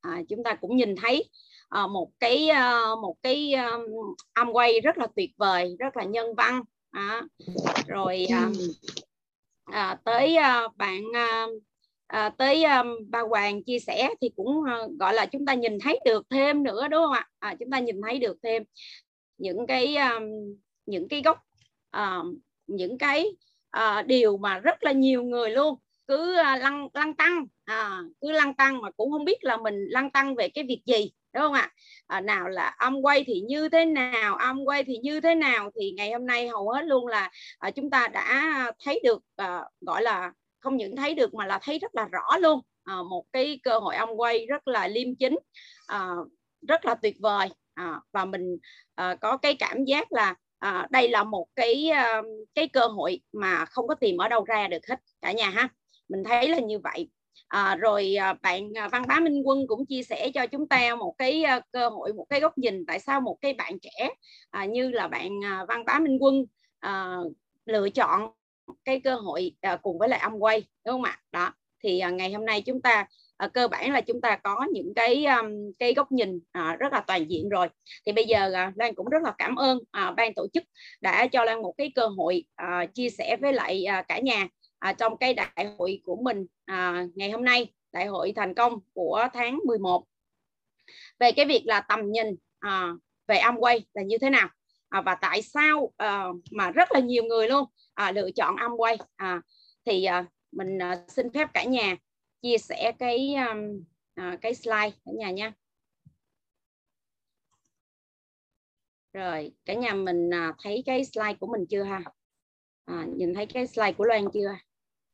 à, chúng ta cũng nhìn thấy à, một cái à, một cái um, âm quay rất là tuyệt vời rất là nhân văn. À, rồi à, à, tới à, bạn à, à, tới um, bà Hoàng chia sẻ thì cũng uh, gọi là chúng ta nhìn thấy được thêm nữa đúng không ạ? À, chúng ta nhìn thấy được thêm những cái um, những cái gốc uh, những cái uh, điều mà rất là nhiều người luôn cứ uh, lăng lăng tăng à, cứ lăng tăng mà cũng không biết là mình lăng tăng về cái việc gì đúng không ạ? À, nào là âm quay thì như thế nào âm quay thì như thế nào thì ngày hôm nay hầu hết luôn là à, chúng ta đã thấy được à, gọi là không những thấy được mà là thấy rất là rõ luôn. À, một cái cơ hội âm quay rất là liêm chính à, rất là tuyệt vời. À, và mình à, có cái cảm giác là à, đây là một cái à, cái cơ hội mà không có tìm ở đâu ra được hết cả nhà ha. Mình thấy là như vậy à, rồi ờ, bạn ờ, văn bá minh quân cũng chia sẻ cho chúng ta một cái cơ hội một cái góc nhìn tại sao một cái bạn trẻ à, như là bạn văn bá minh quân à, lựa chọn cái cơ hội à, cùng với lại âm quay đúng không ạ? Đó thì à, ngày hôm nay chúng ta à, cơ bản là chúng ta có những cái um, cái góc nhìn à, rất là toàn diện rồi. Thì bây giờ à, Lan cũng rất là cảm ơn à, ban tổ chức đã cho Lan một cái cơ hội à, chia sẻ với lại à, cả nhà à, trong cái đại hội của mình à, ngày hôm nay đại hội thành công của tháng 11 về cái việc là tầm nhìn à, về âm quay là như thế nào? À, và tại sao à, mà rất là nhiều người luôn à, lựa chọn âm quay à, thì à, mình à, xin phép cả nhà chia sẻ cái um, à, cái slide cả nhà nha. Rồi cả nhà mình à, thấy cái slide của mình chưa ha? À, nhìn thấy cái slide của Loan chưa?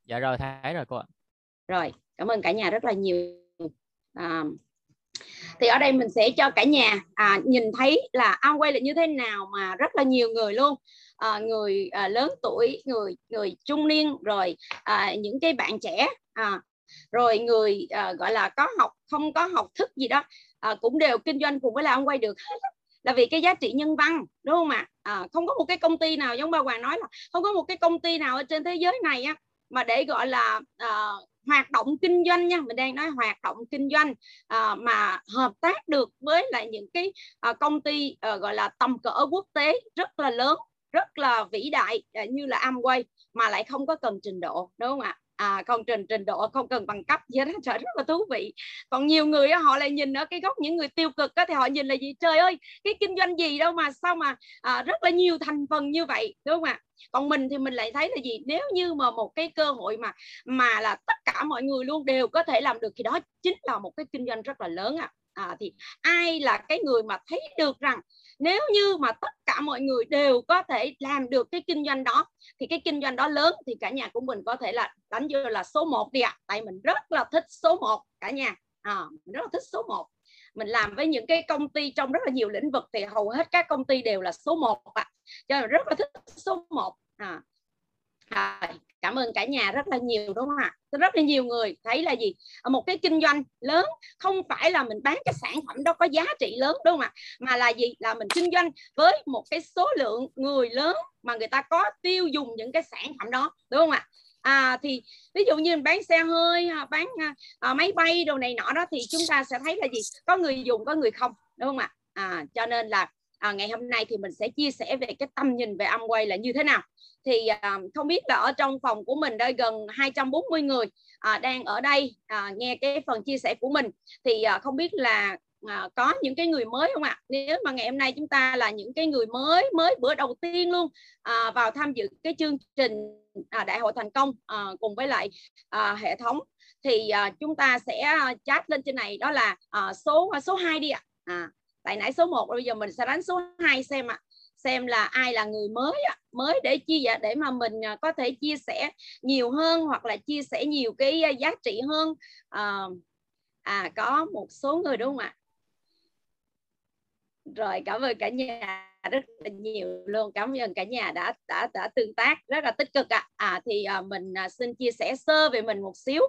Dạ rồi thấy rồi cô ạ. Rồi cảm ơn cả nhà rất là nhiều. À, thì ở đây mình sẽ cho cả nhà à, nhìn thấy là ao quay là như thế nào mà rất là nhiều người luôn. À, người à, lớn tuổi người người trung niên rồi à, những cái bạn trẻ à, rồi người à, gọi là có học không có học thức gì đó à, cũng đều kinh doanh cùng với là ông quay được hết. Là vì cái giá trị nhân văn đúng không ạ? À, không có một cái công ty nào giống ba hoàng nói là không có một cái công ty nào ở trên thế giới này á mà để gọi là uh, hoạt động kinh doanh nha mình đang nói hoạt động kinh doanh uh, mà hợp tác được với lại những cái uh, công ty uh, gọi là tầm cỡ quốc tế rất là lớn rất là vĩ đại uh, như là Amway mà lại không có cần trình độ đúng không ạ? À, không trình trình độ không cần bằng cấp gì đó trời rất là thú vị. Còn nhiều người họ lại nhìn ở cái góc những người tiêu cực đó, thì họ nhìn là gì? Trời ơi cái kinh doanh gì đâu mà sao mà à, rất là nhiều thành phần như vậy đúng không ạ? Còn mình thì mình lại thấy là gì? Nếu như mà một cái cơ hội mà mà là tất cả mọi người luôn đều có thể làm được thì đó chính là một cái kinh doanh rất là lớn ạ. À. à, thì ai là cái người mà thấy được rằng nếu như mà tất cả mọi người đều có thể làm được cái kinh doanh đó thì cái kinh doanh đó lớn thì cả nhà của mình có thể là đánh vô là số 1 đi ạ à. tại mình rất là thích số 1 cả nhà à, mình rất là thích số 1 mình làm với những cái công ty trong rất là nhiều lĩnh vực thì hầu hết các công ty đều là số 1 ạ à. cho nên rất là thích số 1 à. À, cảm ơn cả nhà rất là nhiều đúng không ạ? Rất là nhiều người thấy là gì? Ờ, một cái kinh doanh lớn không phải là mình bán cái sản phẩm đó có giá trị lớn đúng không ạ? Mà là gì? Là mình kinh doanh với một cái số lượng người lớn mà người ta có tiêu dùng những cái sản phẩm đó đúng không ạ? À, thì ví dụ như mình bán xe hơi à, bán à, à, máy bay đồ này nọ đó thì chúng ta sẽ thấy là gì? Có người dùng có người không đúng không ạ? À, cho nên là à, ngày hôm nay thì mình sẽ chia sẻ về cái tâm nhìn về âm quay là như thế nào. Thì à, không biết là ở trong phòng của mình đây gần 240 người à, đang ở đây à, nghe cái phần chia sẻ của mình. Thì à, không biết là à, có những cái người mới không ạ? Nếu mà ngày hôm nay chúng ta là những cái người mới mới bữa đầu tiên luôn à, vào tham dự cái chương trình à, đại hội thành công à, cùng với lại à, hệ thống thì à, chúng ta sẽ à, chat lên trên này đó là à, số à, số 2 đi ạ. À, tại nãy số 1 bây giờ mình sẽ đánh số 2 xem ạ. Xem là ai là người mới mới để chia sẻ dạ, để mà mình à, có thể chia sẻ nhiều hơn hoặc là chia sẻ nhiều cái à, giá trị hơn. À, à có một số người đúng không ạ? Rồi cảm ơn cả nhà rất là nhiều luôn. Cảm ơn cả nhà đã đã đã tương tác rất là tích cực ạ. À. à thì à, mình à, xin chia sẻ sơ về mình một xíu.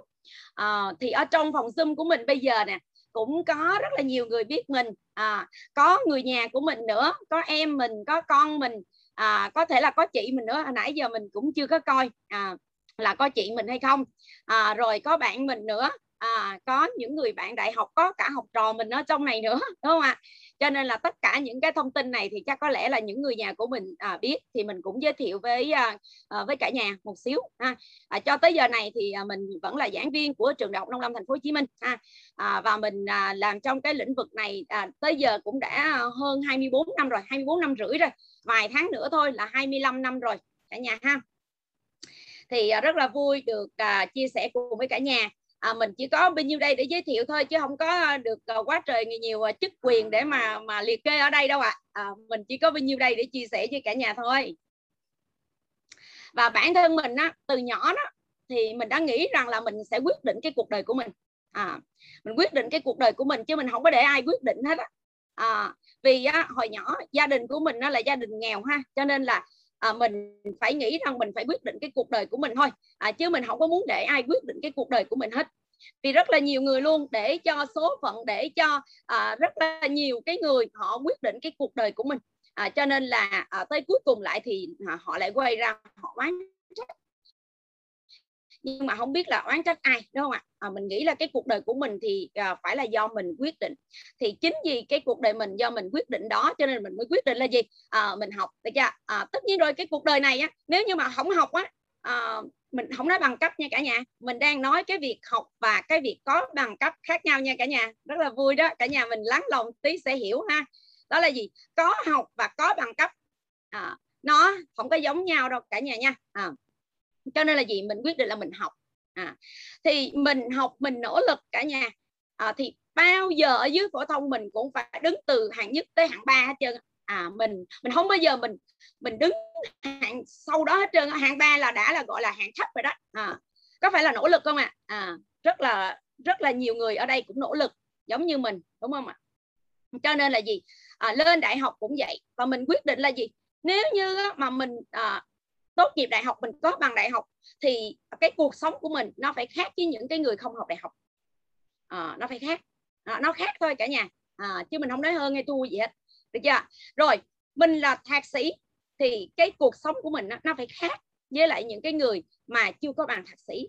À, thì ở trong phòng zoom của mình bây giờ nè cũng có rất là nhiều người biết mình. À, có người nhà của mình nữa có em mình có con mình. À, có thể là có chị mình nữa hồi nãy giờ mình cũng chưa có coi à, là có chị mình hay không. À, rồi có bạn mình nữa. À, có những người bạn đại học có cả học trò mình ở trong này nữa đúng không ạ? Cho nên là tất cả những cái thông tin này thì chắc có lẽ là những người nhà của mình à, biết thì mình cũng giới thiệu với à, à, với cả nhà một xíu ha. À, cho tới giờ này thì à, mình vẫn là giảng viên của trường đại học nông lâm thành phố hồ chí minh ha. À, và mình à, làm trong cái lĩnh vực này à, tới giờ cũng đã hơn 24 năm rồi 24 năm rưỡi rồi vài tháng nữa thôi là 25 năm rồi cả nhà ha. Thì à, rất là vui được uh, chia sẻ cùng với cả nhà à, mình chỉ có bao nhiêu đây để giới thiệu thôi chứ không có được uh, quá trời nhiều uh, chức quyền để mà mà liệt kê ở đây đâu ạ. À. à, mình chỉ có bao nhiêu đây để chia sẻ với cả nhà thôi. Và bản thân mình á từ nhỏ đó thì mình đã nghĩ rằng là mình sẽ quyết định cái cuộc đời của mình. À mình quyết định cái cuộc đời của mình chứ mình không có để ai quyết định hết á. À, vì á, hồi nhỏ gia đình của mình nó là gia đình nghèo ha cho nên là à, mình phải nghĩ rằng mình phải quyết định cái cuộc đời của mình thôi. À, chứ mình không có muốn để ai quyết định cái cuộc đời của mình hết. Vì rất là nhiều người luôn để cho số phận để cho à, rất là nhiều cái người họ quyết định cái cuộc đời của mình. À, cho nên là à, tới cuối cùng lại thì à, họ lại quay ra họ oán trách nhưng mà không biết là oán trách ai đúng không ạ? À, mình nghĩ là cái cuộc đời của mình thì à, phải là do mình quyết định. Thì chính vì cái cuộc đời mình do mình quyết định đó cho nên mình mới quyết định là gì? À, mình học được chưa? À, tất nhiên rồi cái cuộc đời này á nếu như mà không học á à, mình không nói bằng cấp nha cả nhà. Mình đang nói cái việc học và cái việc có bằng cấp khác nhau nha cả nhà. Rất là vui đó cả nhà mình lắng lòng tí sẽ hiểu ha. Đó là gì? Có học và có bằng cấp. À, nó không có giống nhau đâu cả nhà nha. À, cho nên là gì? Mình quyết định là mình học. À, thì mình học mình nỗ lực cả nhà. À, thì bao giờ ở dưới phổ thông mình cũng phải đứng từ hạng nhất tới hạng ba hết trơn à mình mình không bao giờ mình mình đứng hạng sau đó hết trơn hạng ba là đã là gọi là hạng thấp rồi đó. À, có phải là nỗ lực không ạ? À? à, rất là rất là nhiều người ở đây cũng nỗ lực giống như mình đúng không ạ? Cho nên là gì? À, lên đại học cũng vậy. Và mình quyết định là gì? Nếu như mà mình à, tốt nghiệp đại học mình có bằng đại học thì cái cuộc sống của mình nó phải khác với những cái người không học đại học. À, nó phải khác. À, nó khác thôi cả nhà. À, chứ mình không nói hơn hay thua gì hết. Được chưa? Rồi mình là thạc sĩ thì cái cuộc sống của mình nó, nó phải khác với lại những cái người mà chưa có bằng thạc sĩ.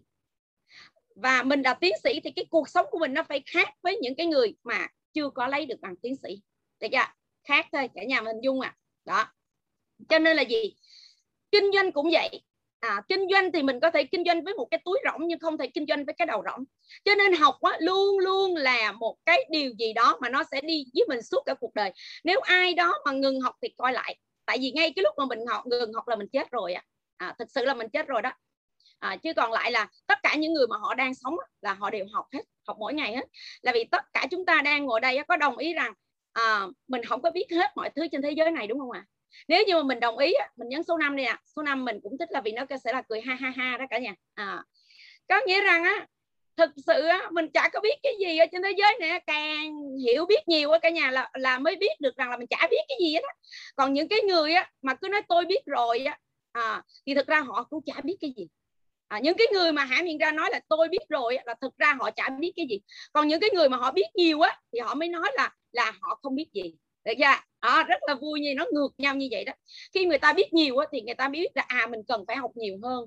Và mình là tiến sĩ thì cái cuộc sống của mình nó phải khác với những cái người mà chưa có lấy được bằng tiến sĩ. Được chưa? Khác thôi cả nhà mình dung à đó. Cho nên là gì? Kinh doanh cũng vậy. À, kinh doanh thì mình có thể kinh doanh với một cái túi rỗng nhưng không thể kinh doanh với cái đầu rỗng. Cho nên học á, luôn luôn là một cái điều gì đó mà nó sẽ đi với mình suốt cả cuộc đời. Nếu ai đó mà ngừng học thì coi lại. Tại vì ngay cái lúc mà mình học ngừng học là mình chết rồi à, à thực sự là mình chết rồi đó. À, chứ còn lại là tất cả những người mà họ đang sống là họ đều học hết học mỗi ngày hết. Là vì tất cả chúng ta đang ngồi đây có đồng ý rằng à, mình không có biết hết mọi thứ trên thế giới này đúng không ạ? à? Nếu như mà mình đồng ý mình nhấn số 5 đi ạ. À. số 5 mình cũng thích là vì nó sẽ là cười ha ha ha đó cả nhà. À, có nghĩa rằng á thực sự á, mình chả có biết cái gì ở trên thế giới này càng hiểu biết nhiều á cả nhà là là mới biết được rằng là mình chả biết cái gì hết á. Còn những cái người á mà cứ nói tôi biết rồi á à, thì thực ra họ cũng chả biết cái gì. À, những cái người mà hãm miệng ra nói là tôi biết rồi là thực ra họ chả biết cái gì. Còn những cái người mà họ biết nhiều á thì họ mới nói là là họ không biết gì được chưa? À, rất là vui như nó ngược nhau như vậy đó. Khi người ta biết nhiều á, thì người ta biết là à mình cần phải học nhiều hơn.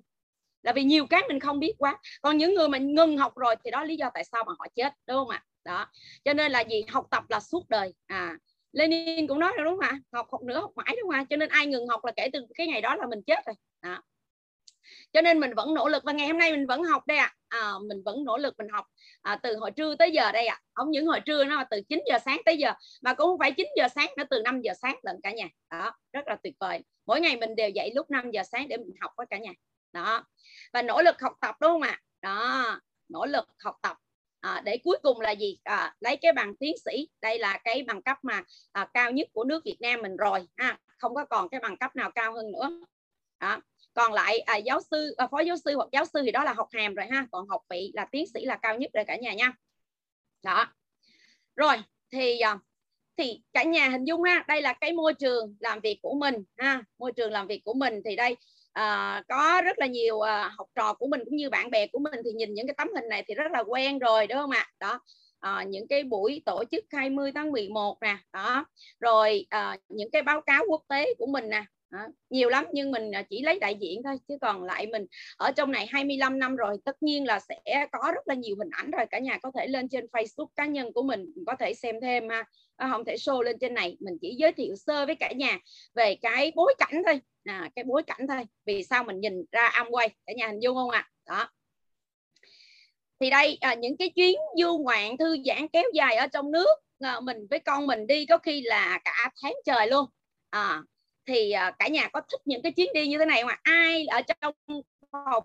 Là vì nhiều cái mình không biết quá. Còn những người mà ngừng học rồi thì đó lý do tại sao mà họ chết đúng không ạ? Đó. Cho nên là gì? Học tập là suốt đời. À Lenin cũng nói rồi đúng không ạ? Học học nữa học mãi đúng không ạ? Cho nên ai ngừng học là kể từ cái ngày đó là mình chết rồi. Đó cho nên mình vẫn nỗ lực. Và ngày hôm nay mình vẫn học đây ạ. À. à, mình vẫn nỗ lực mình học à, từ hồi trưa tới giờ đây ạ. À. không những hồi trưa nó là từ 9 giờ sáng tới giờ. Mà cũng không phải 9 giờ sáng nó từ 5 giờ sáng lận cả nhà. Đó rất là tuyệt vời. Mỗi ngày mình đều dậy lúc 5 giờ sáng để mình học với cả nhà. Đó. Và nỗ lực học tập đúng không ạ? Đó nỗ lực học tập. À, để cuối cùng là gì? À, lấy cái bằng tiến sĩ. Đây là cái bằng cấp mà à, cao nhất của nước Việt Nam mình rồi ha. Không có còn cái bằng cấp nào cao hơn nữa. Đó còn lại à, giáo sư à, phó giáo sư hoặc giáo sư thì đó là học hàm rồi ha còn học vị là tiến sĩ là cao nhất rồi cả nhà nha. Đó. Rồi thì à, thì cả nhà hình dung ha đây là cái môi trường làm việc của mình ha môi trường làm việc của mình thì đây à, có rất là nhiều à, học trò của mình cũng như bạn bè của mình thì nhìn những cái tấm hình này thì rất là quen rồi đúng không ạ? Đó. À, những cái buổi tổ chức 20 tháng 11 nè đó. Rồi à, những cái báo cáo quốc tế của mình nè À, nhiều lắm nhưng mình à, chỉ lấy đại diện thôi chứ còn lại mình ở trong này 25 năm rồi tất nhiên là sẽ có rất là nhiều hình ảnh rồi cả nhà có thể lên trên Facebook cá nhân của mình có thể xem thêm ha. À, không thể show lên trên này mình chỉ giới thiệu sơ với cả nhà về cái bối cảnh thôi. À, cái bối cảnh thôi vì sao mình nhìn ra quay cả nhà hình dung không ạ? À? đó. Thì đây à, những cái chuyến du ngoạn thư giãn kéo dài ở trong nước à, mình với con mình đi có khi là cả tháng trời luôn. À, thì à, cả nhà có thích những cái chuyến đi như thế này mà ai ở trong phòng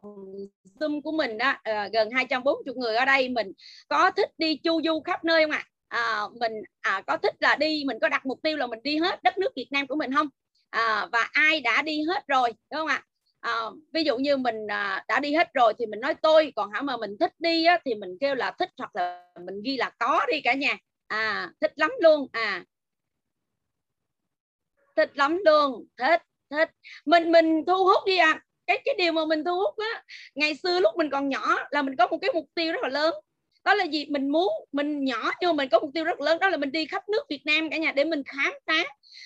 zoom của mình đó ờ, gần 240 người ở đây mình có thích đi chu du khắp nơi không ạ? À? à, mình à, có thích là đi mình có đặt mục tiêu là mình đi hết đất nước Việt Nam của mình không? À, và ai đã đi hết rồi đúng không ạ? À, ví dụ như mình à, đã đi hết rồi thì mình nói tôi còn hả mà mình thích đi á, thì mình kêu là thích hoặc là mình ghi là có đi cả nhà à thích lắm luôn à thích lắm luôn thích thích. Mình mình thu hút đi à cái cái điều mà mình thu hút á ngày xưa lúc mình còn nhỏ là mình có một cái mục tiêu rất là lớn. Đó là gì? Mình muốn mình nhỏ nhưng mà mình có mục tiêu rất lớn đó là mình đi khắp nước Việt Nam cả nhà để mình khám phá.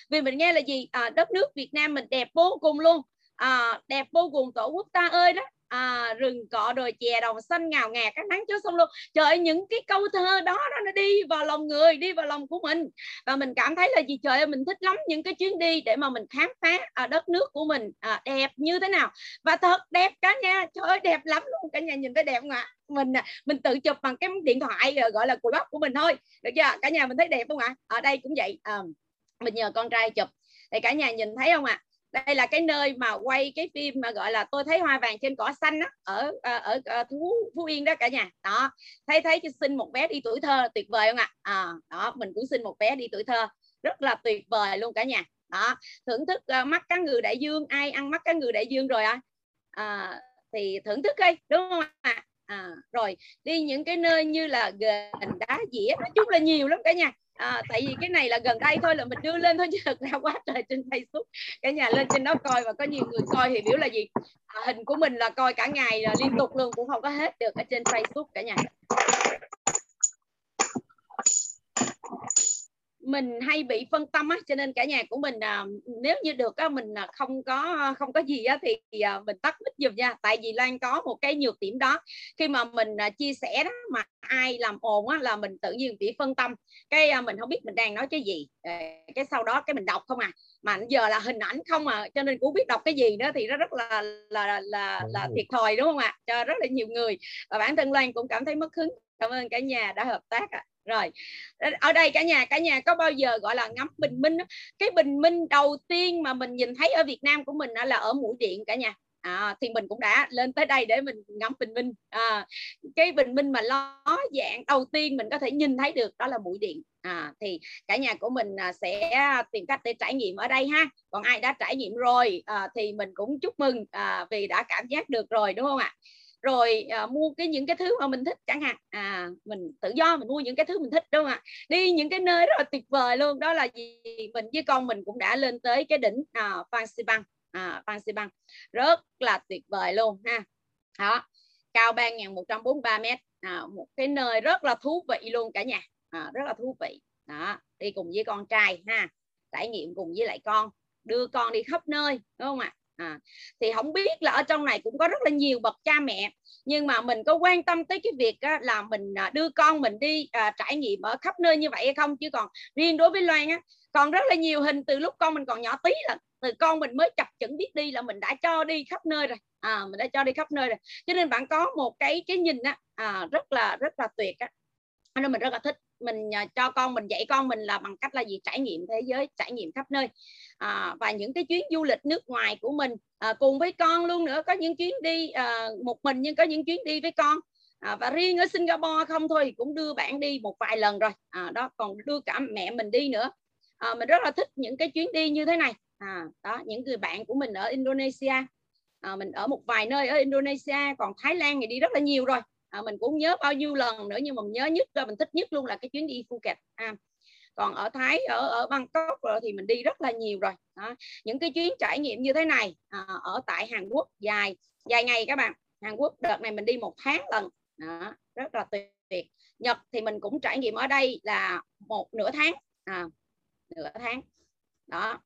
Vì mình nghe là gì? À, đất nước Việt Nam mình đẹp vô cùng luôn. À, đẹp vô cùng tổ quốc ta ơi đó à, rừng cọ đồi chè đồng xanh ngào ngạt các nắng chiếu sông luôn. Trời ơi, những cái câu thơ đó, đó nó đi vào lòng người đi vào lòng của mình. Và mình cảm thấy là gì? Trời ơi mình thích lắm những cái chuyến đi để mà mình khám phá à, đất nước của mình à, đẹp như thế nào. Và thật đẹp cả nhà trời ơi đẹp lắm luôn. Cả nhà nhìn thấy đẹp không ạ? Mình à, mình tự chụp bằng cái điện thoại à, gọi là cùi bắp của mình thôi. Được chưa? Cả nhà mình thấy đẹp không ạ? Ở đây cũng vậy. À, mình nhờ con trai chụp. Thì cả nhà nhìn thấy không ạ? Đây là cái nơi mà quay cái phim mà gọi là tôi thấy hoa vàng trên cỏ xanh đó, ở ờ, ở, ờ, ở, phú, phú yên đó cả nhà. Đó thấy thấy xin một vé đi tuổi thơ tuyệt vời không ạ? À, đó mình cũng xin một vé đi tuổi thơ rất là tuyệt vời luôn cả nhà. Đó thưởng thức uh, mắt cá ngừ đại dương. Ai ăn mắt cá ngừ đại dương rồi à, à thì thưởng thức đi đúng không ạ? à, À, rồi đi những cái nơi như là gần đá dĩa nói chung là nhiều lắm cả nhà. À, tại vì cái này là gần đây thôi là mình đưa lên thôi chứ thật ra quá trời trên Facebook. Cả nhà lên trên đó coi và có nhiều người coi thì biểu là gì? À, hình của mình là coi cả ngày là liên tục luôn cũng không có hết được ở trên Facebook cả nhà mình hay bị phân tâm á cho nên cả nhà của mình à, nếu như được á mình à, không có không có gì á thì à, mình tắt mic giùm nha. Tại vì Lan có một cái nhược điểm đó. Khi mà mình à, chia sẻ đó mà ai làm ồn á là mình tự nhiên bị phân tâm. Cái à, mình không biết mình đang nói cái gì. À, cái sau đó cái mình đọc không à. Mà giờ là hình ảnh không à cho nên cũng biết đọc cái gì nữa thì nó rất là là là là, là thiệt thòi đúng không ạ? Cho rất là nhiều người. Và bản thân Lan cũng cảm thấy mất hứng. Cảm ơn cả nhà đã hợp tác ạ rồi. Ở đây cả nhà cả nhà có bao giờ gọi là ngắm bình minh cái bình minh đầu tiên mà mình nhìn thấy ở Việt Nam của mình là ở mũi điện cả nhà. À, thì mình cũng đã lên tới đây để mình ngắm bình minh. À, cái bình minh mà ló dạng đầu tiên mình có thể nhìn thấy được đó là mũi điện. À, thì cả nhà của mình à, sẽ tìm cách để trải nghiệm ở đây ha. Còn ai đã trải nghiệm rồi à, thì mình cũng chúc mừng à, vì đã cảm giác được rồi đúng không ạ? Rồi à, mua cái những cái thứ mà mình thích chẳng hạn. À mình tự do mình mua những cái thứ mình thích đúng không ạ? Đi những cái nơi rất là tuyệt vời luôn. Đó là gì? Mình với con mình cũng đã lên tới cái đỉnh à, Phan Xipang à, Phan Xipang rất là tuyệt vời luôn ha. Đó cao 3.143 mét. À, một cái nơi rất là thú vị luôn cả nhà. À, rất là thú vị. Đó đi cùng với con trai ha. Trải nghiệm cùng với lại con. Đưa con đi khắp nơi đúng không ạ? À, thì không biết là ở trong này cũng có rất là nhiều bậc cha mẹ nhưng mà mình có quan tâm tới cái việc á, là mình à, đưa con mình đi à, trải nghiệm ở khắp nơi như vậy hay không? Chứ còn riêng đối với Loan á còn rất là nhiều hình từ lúc con mình còn nhỏ tí là từ con mình mới chập chững biết đi là mình đã cho đi khắp nơi rồi. À, mình đã cho đi khắp nơi rồi. Cho nên bạn có một cái cái nhìn á à, rất là rất là tuyệt á. Nên mình rất là thích mình à, cho con mình dạy con mình là bằng cách là gì? Trải nghiệm thế giới trải nghiệm khắp nơi à, và những cái chuyến du lịch nước ngoài của mình à, cùng với con luôn nữa. Có những chuyến đi à, một mình nhưng có những chuyến đi với con. À, và riêng ở Singapore không thôi thì cũng đưa bạn đi một vài lần rồi. À, đó còn đưa cả mẹ mình đi nữa. À, mình rất là thích những cái chuyến đi như thế này. À, đó những người bạn của mình ở Indonesia. À, mình ở một vài nơi ở Indonesia còn Thái Lan thì đi rất là nhiều rồi. À, mình cũng nhớ bao nhiêu lần nữa nhưng mà mình nhớ nhất và mình thích nhất luôn là cái chuyến đi Phuket. À, còn ở Thái ở ở Bangkok rồi thì mình đi rất là nhiều rồi. Đó. những cái chuyến trải nghiệm như thế này à, ở tại Hàn Quốc dài dài ngày các bạn. Hàn Quốc đợt này mình đi một tháng lần. Đó, rất là tuyệt. Nhật thì mình cũng trải nghiệm ở đây là một nửa tháng à, nửa tháng. Đó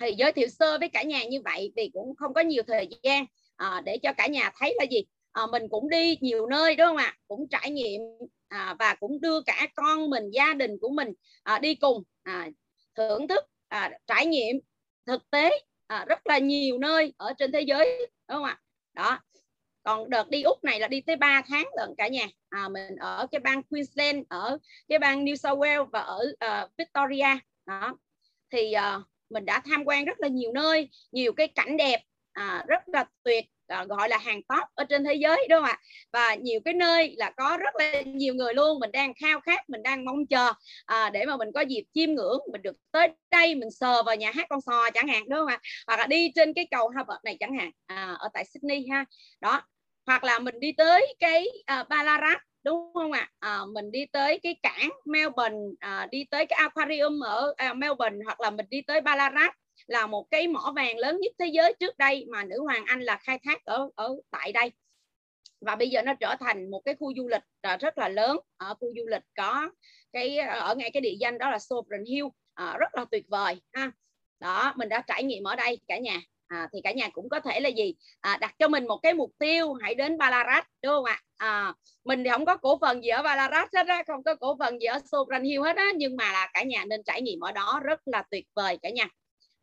thì giới thiệu sơ với cả nhà như vậy thì cũng không có nhiều thời gian à, để cho cả nhà thấy là gì? À, mình cũng đi nhiều nơi đúng không ạ? Cũng trải nghiệm à, và cũng đưa cả con mình gia đình của mình à, đi cùng à, thưởng thức à, trải nghiệm thực tế à, rất là nhiều nơi ở trên thế giới đúng không ạ? Đó. Còn đợt đi úc này là đi tới 3 tháng lận cả nhà. À, mình ở cái bang Queensland ở cái bang New South Wales và ở uh, Victoria. Đó. Thì uh, mình đã tham quan rất là nhiều nơi nhiều cái cảnh đẹp à, rất là tuyệt Ờ, gọi là hàng top ở trên thế giới đúng không ạ? Và nhiều cái nơi là có rất là nhiều người luôn mình đang khao khát mình đang mong chờ à, để mà mình có dịp chiêm ngưỡng mình được tới đây mình sờ vào nhà hát con sò chẳng hạn đúng không ạ? Hoặc là đi trên cái cầu Harvard này chẳng hạn à, ở tại Sydney ha. Đó hoặc là mình đi tới cái uh, Ballarat đúng không ạ? À, mình đi tới cái cảng Melbourne à, đi tới cái aquarium ở à, Melbourne hoặc là mình đi tới Ballarat là một cái mỏ vàng lớn nhất thế giới trước đây mà nữ hoàng Anh là khai thác ở ở tại đây. Và bây giờ nó trở thành một cái khu du lịch à, rất là lớn. Ở khu du lịch có cái ở ngay cái địa danh đó là Sovereign Hill à, rất là tuyệt vời ha. Đó mình đã trải nghiệm ở đây cả nhà. À, thì cả nhà cũng có thể là gì? À, đặt cho mình một cái mục tiêu hãy đến Ballarat đúng không ạ? À, mình thì không có cổ phần gì ở Ballarat hết á không có cổ phần gì ở Sovereign Hill hết á nhưng mà là cả nhà nên trải nghiệm ở đó rất là tuyệt vời cả nhà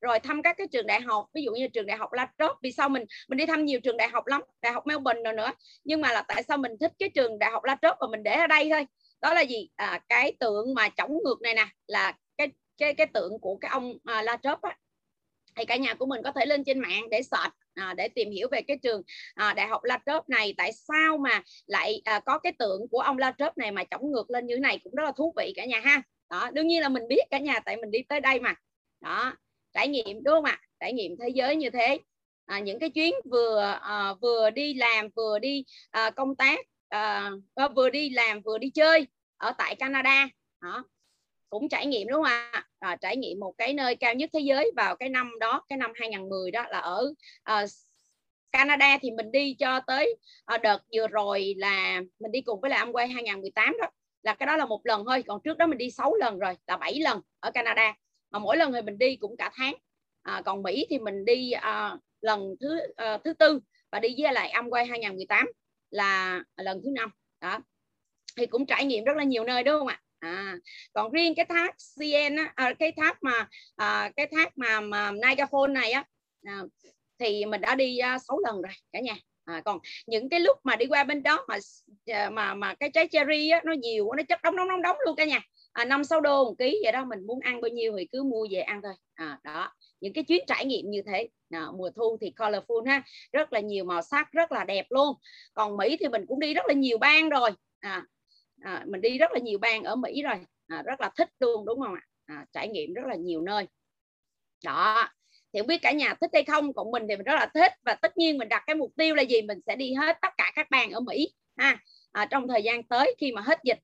rồi thăm các cái trường đại học ví dụ như trường đại học La Trobe vì sao mình mình đi thăm nhiều trường đại học lắm đại học Melbourne rồi nữa. Nhưng mà là tại sao mình thích cái trường đại học La Trobe và mình để ở đây thôi? Đó là gì? À, cái tượng mà chống ngược này nè là cái cái cái tượng của cái ông à, La Trobe á. Thì cả nhà của mình có thể lên trên mạng để search à, để tìm hiểu về cái trường à, đại học La Trobe này. Tại sao mà lại à, có cái tượng của ông La Trobe này mà chống ngược lên như thế này cũng rất là thú vị cả nhà ha. Đó đương nhiên là mình biết cả nhà tại mình đi tới đây mà. Đó trải nghiệm đúng không ạ? Trải nghiệm thế giới như thế. À, những cái chuyến vừa à, vừa đi làm vừa đi à, công tác à, à, vừa đi làm vừa đi chơi ở tại Canada. Đó. Cũng trải nghiệm đúng không ạ? À, trải nghiệm một cái nơi cao nhất thế giới vào cái năm đó cái năm 2010 đó là ở à, Canada. Thì mình đi cho tới à, đợt vừa rồi là mình đi cùng với là quay 2018 đó. Là cái đó là một lần thôi. Còn trước đó mình đi 6 lần rồi là 7 lần ở Canada mà mỗi lần thì mình đi cũng cả tháng. À, còn Mỹ thì mình đi à, lần thứ à, thứ tư và đi với lại quay 2018 là lần thứ năm. Đó. Thì cũng trải nghiệm rất là nhiều nơi đúng không ạ? À, còn riêng cái thác CN à, cái thác mà à, cái thác mà, mà Niagara Falls này á à, thì mình đã đi à, 6 lần rồi cả nhà. À, còn những cái lúc mà đi qua bên đó mà à, mà mà cái trái cherry á, nó nhiều nó chất đóng đóng đóng đóng luôn cả nhà à, 5 6 đô một ký vậy đó mình muốn ăn bao nhiêu thì cứ mua về ăn thôi. À, đó những cái chuyến trải nghiệm như thế. À, mùa thu thì colorful ha rất là nhiều màu sắc rất là đẹp luôn. Còn Mỹ thì mình cũng đi rất là nhiều bang rồi. À, à, mình đi rất là nhiều bang ở Mỹ rồi. À, rất là thích luôn đúng không ạ? À, trải nghiệm rất là nhiều nơi. Đó thì không biết cả nhà thích hay không còn mình thì mình rất là thích. Và tất nhiên mình đặt cái mục tiêu là gì mình sẽ đi hết tất cả các bang ở Mỹ ha. À, trong thời gian tới khi mà hết dịch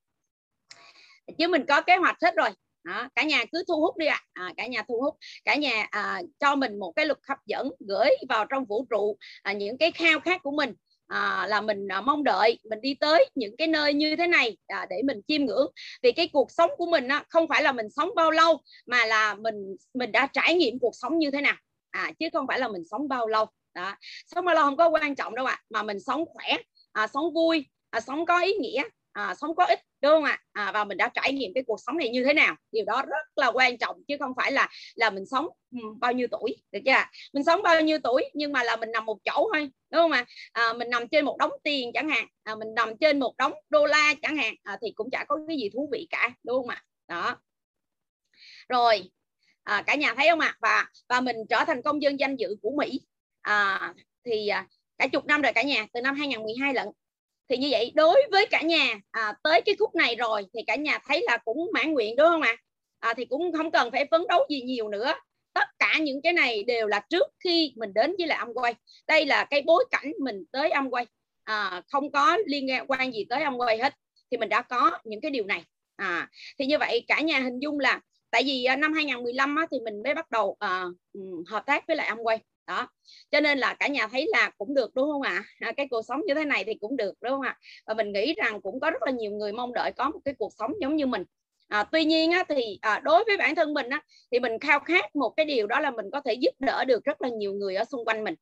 chứ mình có kế hoạch hết rồi. Đó, cả nhà cứ thu hút đi ạ. À. à, cả nhà thu hút. Cả nhà à, cho mình một cái luật hấp dẫn gửi vào trong vũ trụ à, những cái khao khát của mình. À, là mình à, mong đợi mình đi tới những cái nơi như thế này à, để mình chiêm ngưỡng. Vì cái cuộc sống của mình á, không phải là mình sống bao lâu mà là mình mình đã trải nghiệm cuộc sống như thế nào. À, chứ không phải là mình sống bao lâu. Đó. sống bao lâu không có quan trọng đâu ạ à, mà mình sống khỏe à, sống vui à, sống có ý nghĩa à, sống có ích đúng không ạ? À, và mình đã trải nghiệm cái cuộc sống này như thế nào? Điều đó rất là quan trọng chứ không phải là là mình sống ừ, bao nhiêu tuổi được chưa mình sống bao nhiêu tuổi nhưng mà là mình nằm một chỗ thôi đúng không ạ? À, mình nằm trên một đống tiền chẳng hạn à, mình nằm trên một đống đô la chẳng hạn à, thì cũng chả có cái gì thú vị cả đúng không ạ? Đó. Rồi à, cả nhà thấy không ạ? Và và mình trở thành công dân danh dự của Mỹ. À, thì à, cả chục năm rồi cả nhà từ năm 2012 lận thì như vậy đối với cả nhà à, tới cái khúc này rồi thì cả nhà thấy là cũng mãn nguyện đúng không ạ? À? thì cũng không cần phải phấn đấu gì nhiều nữa. Tất cả những cái này đều là trước khi mình đến với lại âm quay đây là cái bối cảnh mình tới âm quay à, không có liên quan gì tới âm quay hết. Thì mình đã có những cái điều này. À, thì như vậy cả nhà hình dung là tại vì à, năm 2015 á, thì mình mới bắt đầu à, ừ, hợp tác với lại âm quay đó. Cho nên là cả nhà thấy là cũng được đúng không ạ? À? cái cuộc sống như thế này thì cũng được đúng không ạ? Và mình nghĩ rằng cũng có rất là nhiều người mong đợi có một cái cuộc sống giống như mình. À, tuy nhiên á, thì à, đối với bản thân mình á, thì mình khao khát một cái điều đó là mình có thể giúp đỡ được rất là nhiều người ở xung quanh mình.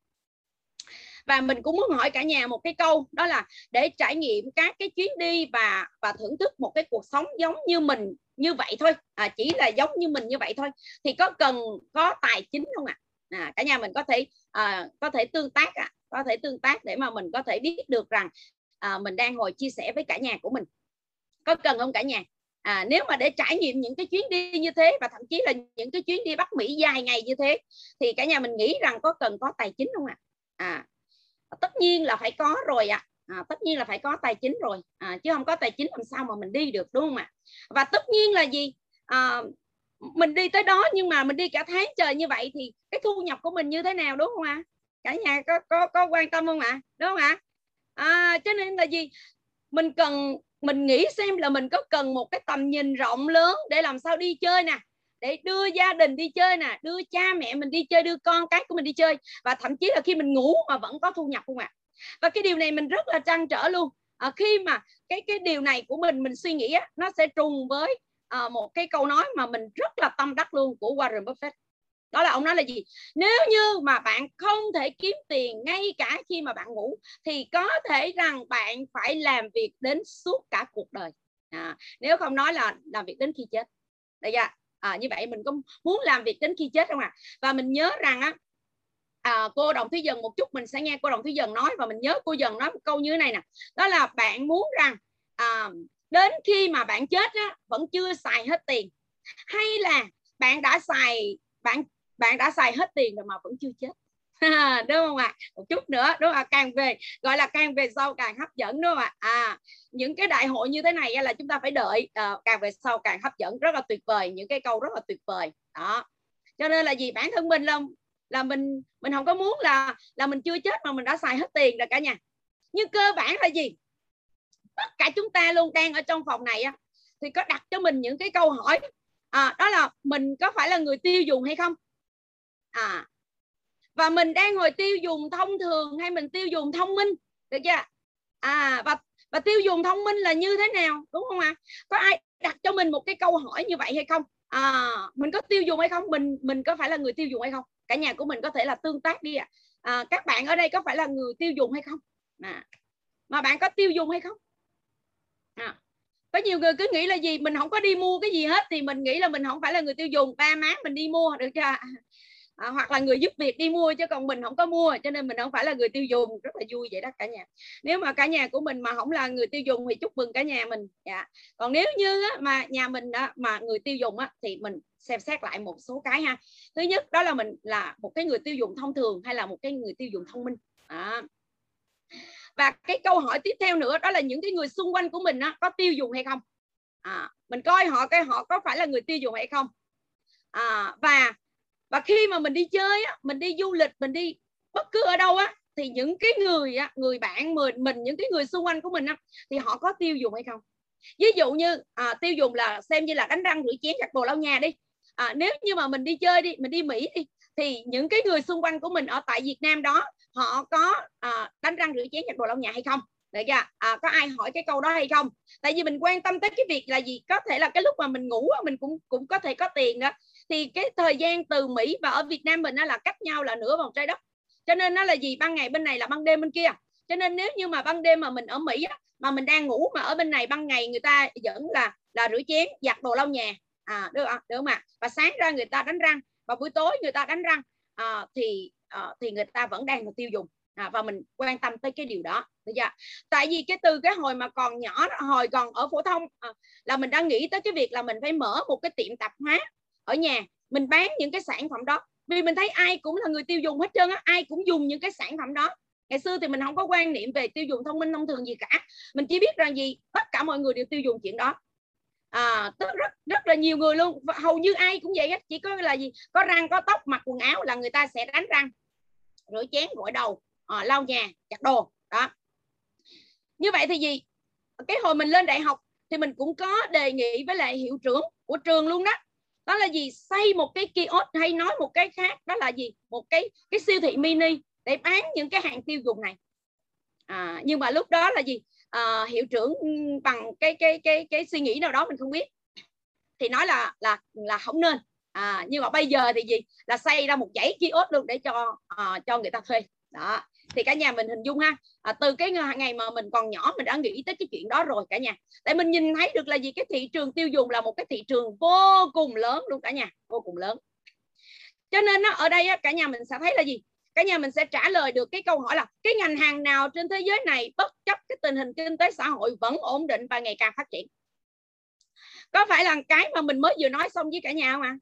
Và mình cũng muốn hỏi cả nhà một cái câu đó là để trải nghiệm các cái chuyến đi và và thưởng thức một cái cuộc sống giống như mình như vậy thôi. À, chỉ là giống như mình như vậy thôi. Thì có cần có tài chính không ạ? à? À, cả nhà mình có thể à, có thể tương tác à, có thể tương tác để mà mình có thể biết được rằng à, mình đang ngồi chia sẻ với cả nhà của mình. Có cần không cả nhà? À, nếu mà để trải nghiệm những cái chuyến đi như thế và thậm chí là những cái chuyến đi Bắc Mỹ dài ngày như thế thì cả nhà mình nghĩ rằng có cần có tài chính không ạ? À? à tất nhiên là phải có rồi ạ. À. à, tất nhiên là phải có tài chính rồi. À, chứ không có tài chính làm sao mà mình đi được đúng không ạ? Và tất nhiên là gì? À, mình đi tới đó nhưng mà mình đi cả tháng trời như vậy thì cái thu nhập của mình như thế nào đúng không ạ? Cả nhà có có có quan tâm không ạ? Đúng không ạ? À, cho nên là gì? Mình cần mình nghĩ xem là mình có cần một cái tầm nhìn rộng lớn để làm sao đi chơi nè để đưa gia đình đi chơi nè đưa cha mẹ mình đi chơi đưa con cái của mình đi chơi. Và thậm chí là khi mình ngủ mà vẫn có thu nhập không ạ? À? và cái điều này mình rất là trăn trở luôn. À, khi mà cái cái điều này của mình mình suy nghĩ á, nó sẽ trùng với à, một cái câu nói mà mình rất là tâm đắc luôn của Warren Buffett. Đó là ông nói là gì? Nếu như mà bạn không thể kiếm tiền ngay cả khi mà bạn ngủ thì có thể rằng bạn phải làm việc đến suốt cả cuộc đời. À, nếu không nói là làm việc đến khi chết. Đây ra à, như vậy mình có muốn làm việc đến khi chết không ạ? À? và mình nhớ rằng á à, cô đồng thúy dần một chút mình sẽ nghe cô đồng thúy dần nói và mình nhớ cô dần nói một câu như thế này nè. Đó là bạn muốn rằng à, đến khi mà bạn chết á, vẫn chưa xài hết tiền. Hay là bạn đã xài bạn bạn đã xài hết tiền rồi mà vẫn chưa chết. Đúng không ạ? À? một chút nữa đúng không ạ? Càng về gọi là càng về sau càng hấp dẫn đúng không ạ? À những cái đại hội như thế này là chúng ta phải đợi à, càng về sau càng hấp dẫn rất là tuyệt vời những cái câu rất là tuyệt vời. Đó. Cho nên là gì? Bản thân mình là là mình mình không có muốn là là mình chưa chết mà mình đã xài hết tiền rồi cả nhà. Nhưng cơ bản là gì? Tất cả chúng ta luôn đang ở trong phòng này á thì có đặt cho mình những cái câu hỏi. À, đó là mình có phải là người tiêu dùng hay không? À và mình đang ngồi tiêu dùng thông thường hay mình tiêu dùng thông minh? Được chưa? À và và tiêu dùng thông minh là như thế nào? Đúng không ạ? À? có ai đặt cho mình một cái câu hỏi như vậy hay không? À, mình có tiêu dùng hay không? Mình mình có phải là người tiêu dùng hay không? Cả nhà của mình có thể là tương tác đi ạ. À. à, các bạn ở đây có phải là người tiêu dùng hay không? À, mà bạn có tiêu dùng hay không? À, có nhiều người cứ nghĩ là gì? Mình không có đi mua cái gì hết thì mình nghĩ là mình không phải là người tiêu dùng. Ba má mình đi mua được chưa? À, hoặc là người giúp việc đi mua chứ còn mình không có mua cho nên mình không phải là người tiêu dùng. Rất là vui vậy đó cả nhà. Nếu mà cả nhà của mình mà không là người tiêu dùng thì chúc mừng cả nhà mình. Dạ. Còn nếu như á, mà nhà mình á, mà người tiêu dùng á, thì mình xem xét lại một số cái ha. Thứ nhất đó là mình là một cái người tiêu dùng thông thường hay là một cái người tiêu dùng thông minh? À và cái câu hỏi tiếp theo nữa đó là những cái người xung quanh của mình á, có tiêu dùng hay không? À, mình coi họ cái họ có phải là người tiêu dùng hay không? À, và và khi mà mình đi chơi á mình đi du lịch mình đi bất cứ ở đâu á thì những cái người á người bạn mình mình những cái người xung quanh của mình á thì họ có tiêu dùng hay không? Ví dụ như à, tiêu dùng là xem như là đánh răng rửa chén giặt đồ lau nhà đi. À, nếu như mà mình đi chơi đi mình đi mỹ đi thì những cái người xung quanh của mình ở tại Việt Nam đó họ có à, đánh răng rửa chén giặt đồ lau nhà hay không? Được chưa? À, có ai hỏi cái câu đó hay không? Tại vì mình quan tâm tới cái việc là gì? Có thể là cái lúc mà mình ngủ mình cũng cũng có thể có tiền đó. Thì cái thời gian từ Mỹ và ở Việt Nam mình nó là cách nhau là nửa vòng trái đất. Cho nên nó là gì? Ban ngày bên này là ban đêm bên kia. Cho nên nếu như mà ban đêm mà mình ở Mỹ á, mà mình đang ngủ mà ở bên này ban ngày người ta vẫn là là rửa chén giặt đồ lau nhà. À được không? Được không ạ? Và sáng ra người ta đánh răng và buổi tối người ta đánh răng. À, thì uh, thì người ta vẫn đang tiêu dùng. À, và mình quan tâm tới cái điều đó. Được chưa? tại vì cái từ cái hồi mà còn nhỏ hồi còn ở phổ thông à, là mình đang nghĩ tới cái việc là mình phải mở một cái tiệm tạp hóa ở nhà mình bán những cái sản phẩm đó. Vì mình thấy ai cũng là người tiêu dùng hết trơn á ai cũng dùng những cái sản phẩm đó. Ngày xưa thì mình không có quan niệm về tiêu dùng thông minh thông thường gì cả. Mình chỉ biết rằng gì tất cả mọi người đều tiêu dùng chuyện đó à, tức rất rất là nhiều người luôn. Và hầu như ai cũng vậy hết. Chỉ có là gì? Có răng có tóc mặc quần áo là người ta sẽ đánh răng. Rửa chén gội đầu à, lau nhà giặt đồ. Đó. Như vậy thì gì? Cái hồi mình lên đại học thì mình cũng có đề nghị với lại hiệu trưởng của trường luôn đó. Đó là gì? Xây một cái kiosk hay nói một cái khác đó là gì? Một cái cái siêu thị mini để bán những cái hàng tiêu dùng này. À, nhưng mà lúc đó là gì? Uh, hiệu trưởng ừ, bằng cái cái cái cái suy nghĩ nào đó mình không biết. Thì nói là là là không nên. À, nhưng mà bây giờ thì gì? Là xây ra một dãy kiosk luôn để cho uh, cho người ta thuê. Đó. Thì cả nhà mình hình dung ha à, từ cái ngày mà mình còn nhỏ mình đã nghĩ tới cái chuyện đó rồi cả nhà. Tại mình nhìn thấy được là gì? Cái thị trường tiêu dùng là một cái thị trường vô cùng lớn luôn cả nhà vô cùng lớn. Cho nên nó ở đây cả nhà mình sẽ thấy là gì? Cả nhà mình sẽ trả lời được cái câu hỏi là cái ngành hàng nào trên thế giới này bất chấp cái tình hình kinh tế xã hội vẫn ổn định và ngày càng phát triển? Có phải là cái mà mình mới vừa nói xong với cả nhà không ạ?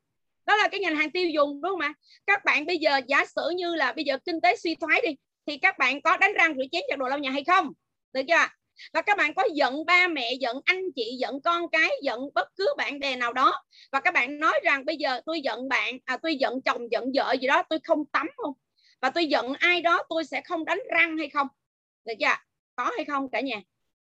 Đó là cái ngành hàng tiêu dùng, đúng không ạ? Các bạn bây giờ giả sử như là bây giờ kinh tế suy thoái đi, thì các bạn có đánh răng rửa chén giặt đồ lau nhà hay không? Được chưa và các bạn có giận ba mẹ, giận anh chị, giận con cái, giận bất cứ bạn bè nào đó. Và các bạn nói rằng bây giờ tôi giận bạn à tôi giận chồng, giận vợ gì đó, tôi không tắm không? Và tôi giận ai đó tôi sẽ không đánh răng hay không? Được chưa? Có hay không cả nhà?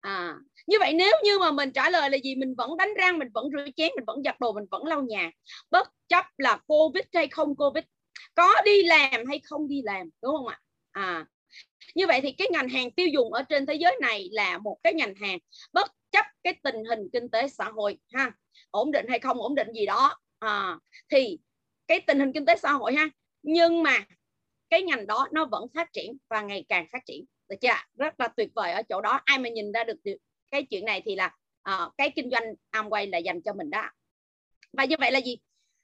À như vậy nếu như mà mình trả lời là gì? Mình vẫn đánh răng mình vẫn rửa chén mình vẫn giặt đồ mình vẫn lau nhà. Bất chấp là covid hay không covid? Có đi làm hay không đi làm đúng không ạ? À như vậy thì cái ngành hàng tiêu dùng ở trên thế giới này là một cái ngành hàng bất chấp cái tình hình kinh tế xã hội ha? Ổn định hay không ổn định gì đó. À, thì cái tình hình kinh tế xã hội ha? Nhưng mà cái ngành đó nó vẫn phát triển và ngày càng phát triển. Được chưa rất là tuyệt vời ở chỗ đó. Ai mà nhìn ra được cái chuyện này thì là uh, cái kinh doanh Amway là dành cho mình đó và như vậy là gì?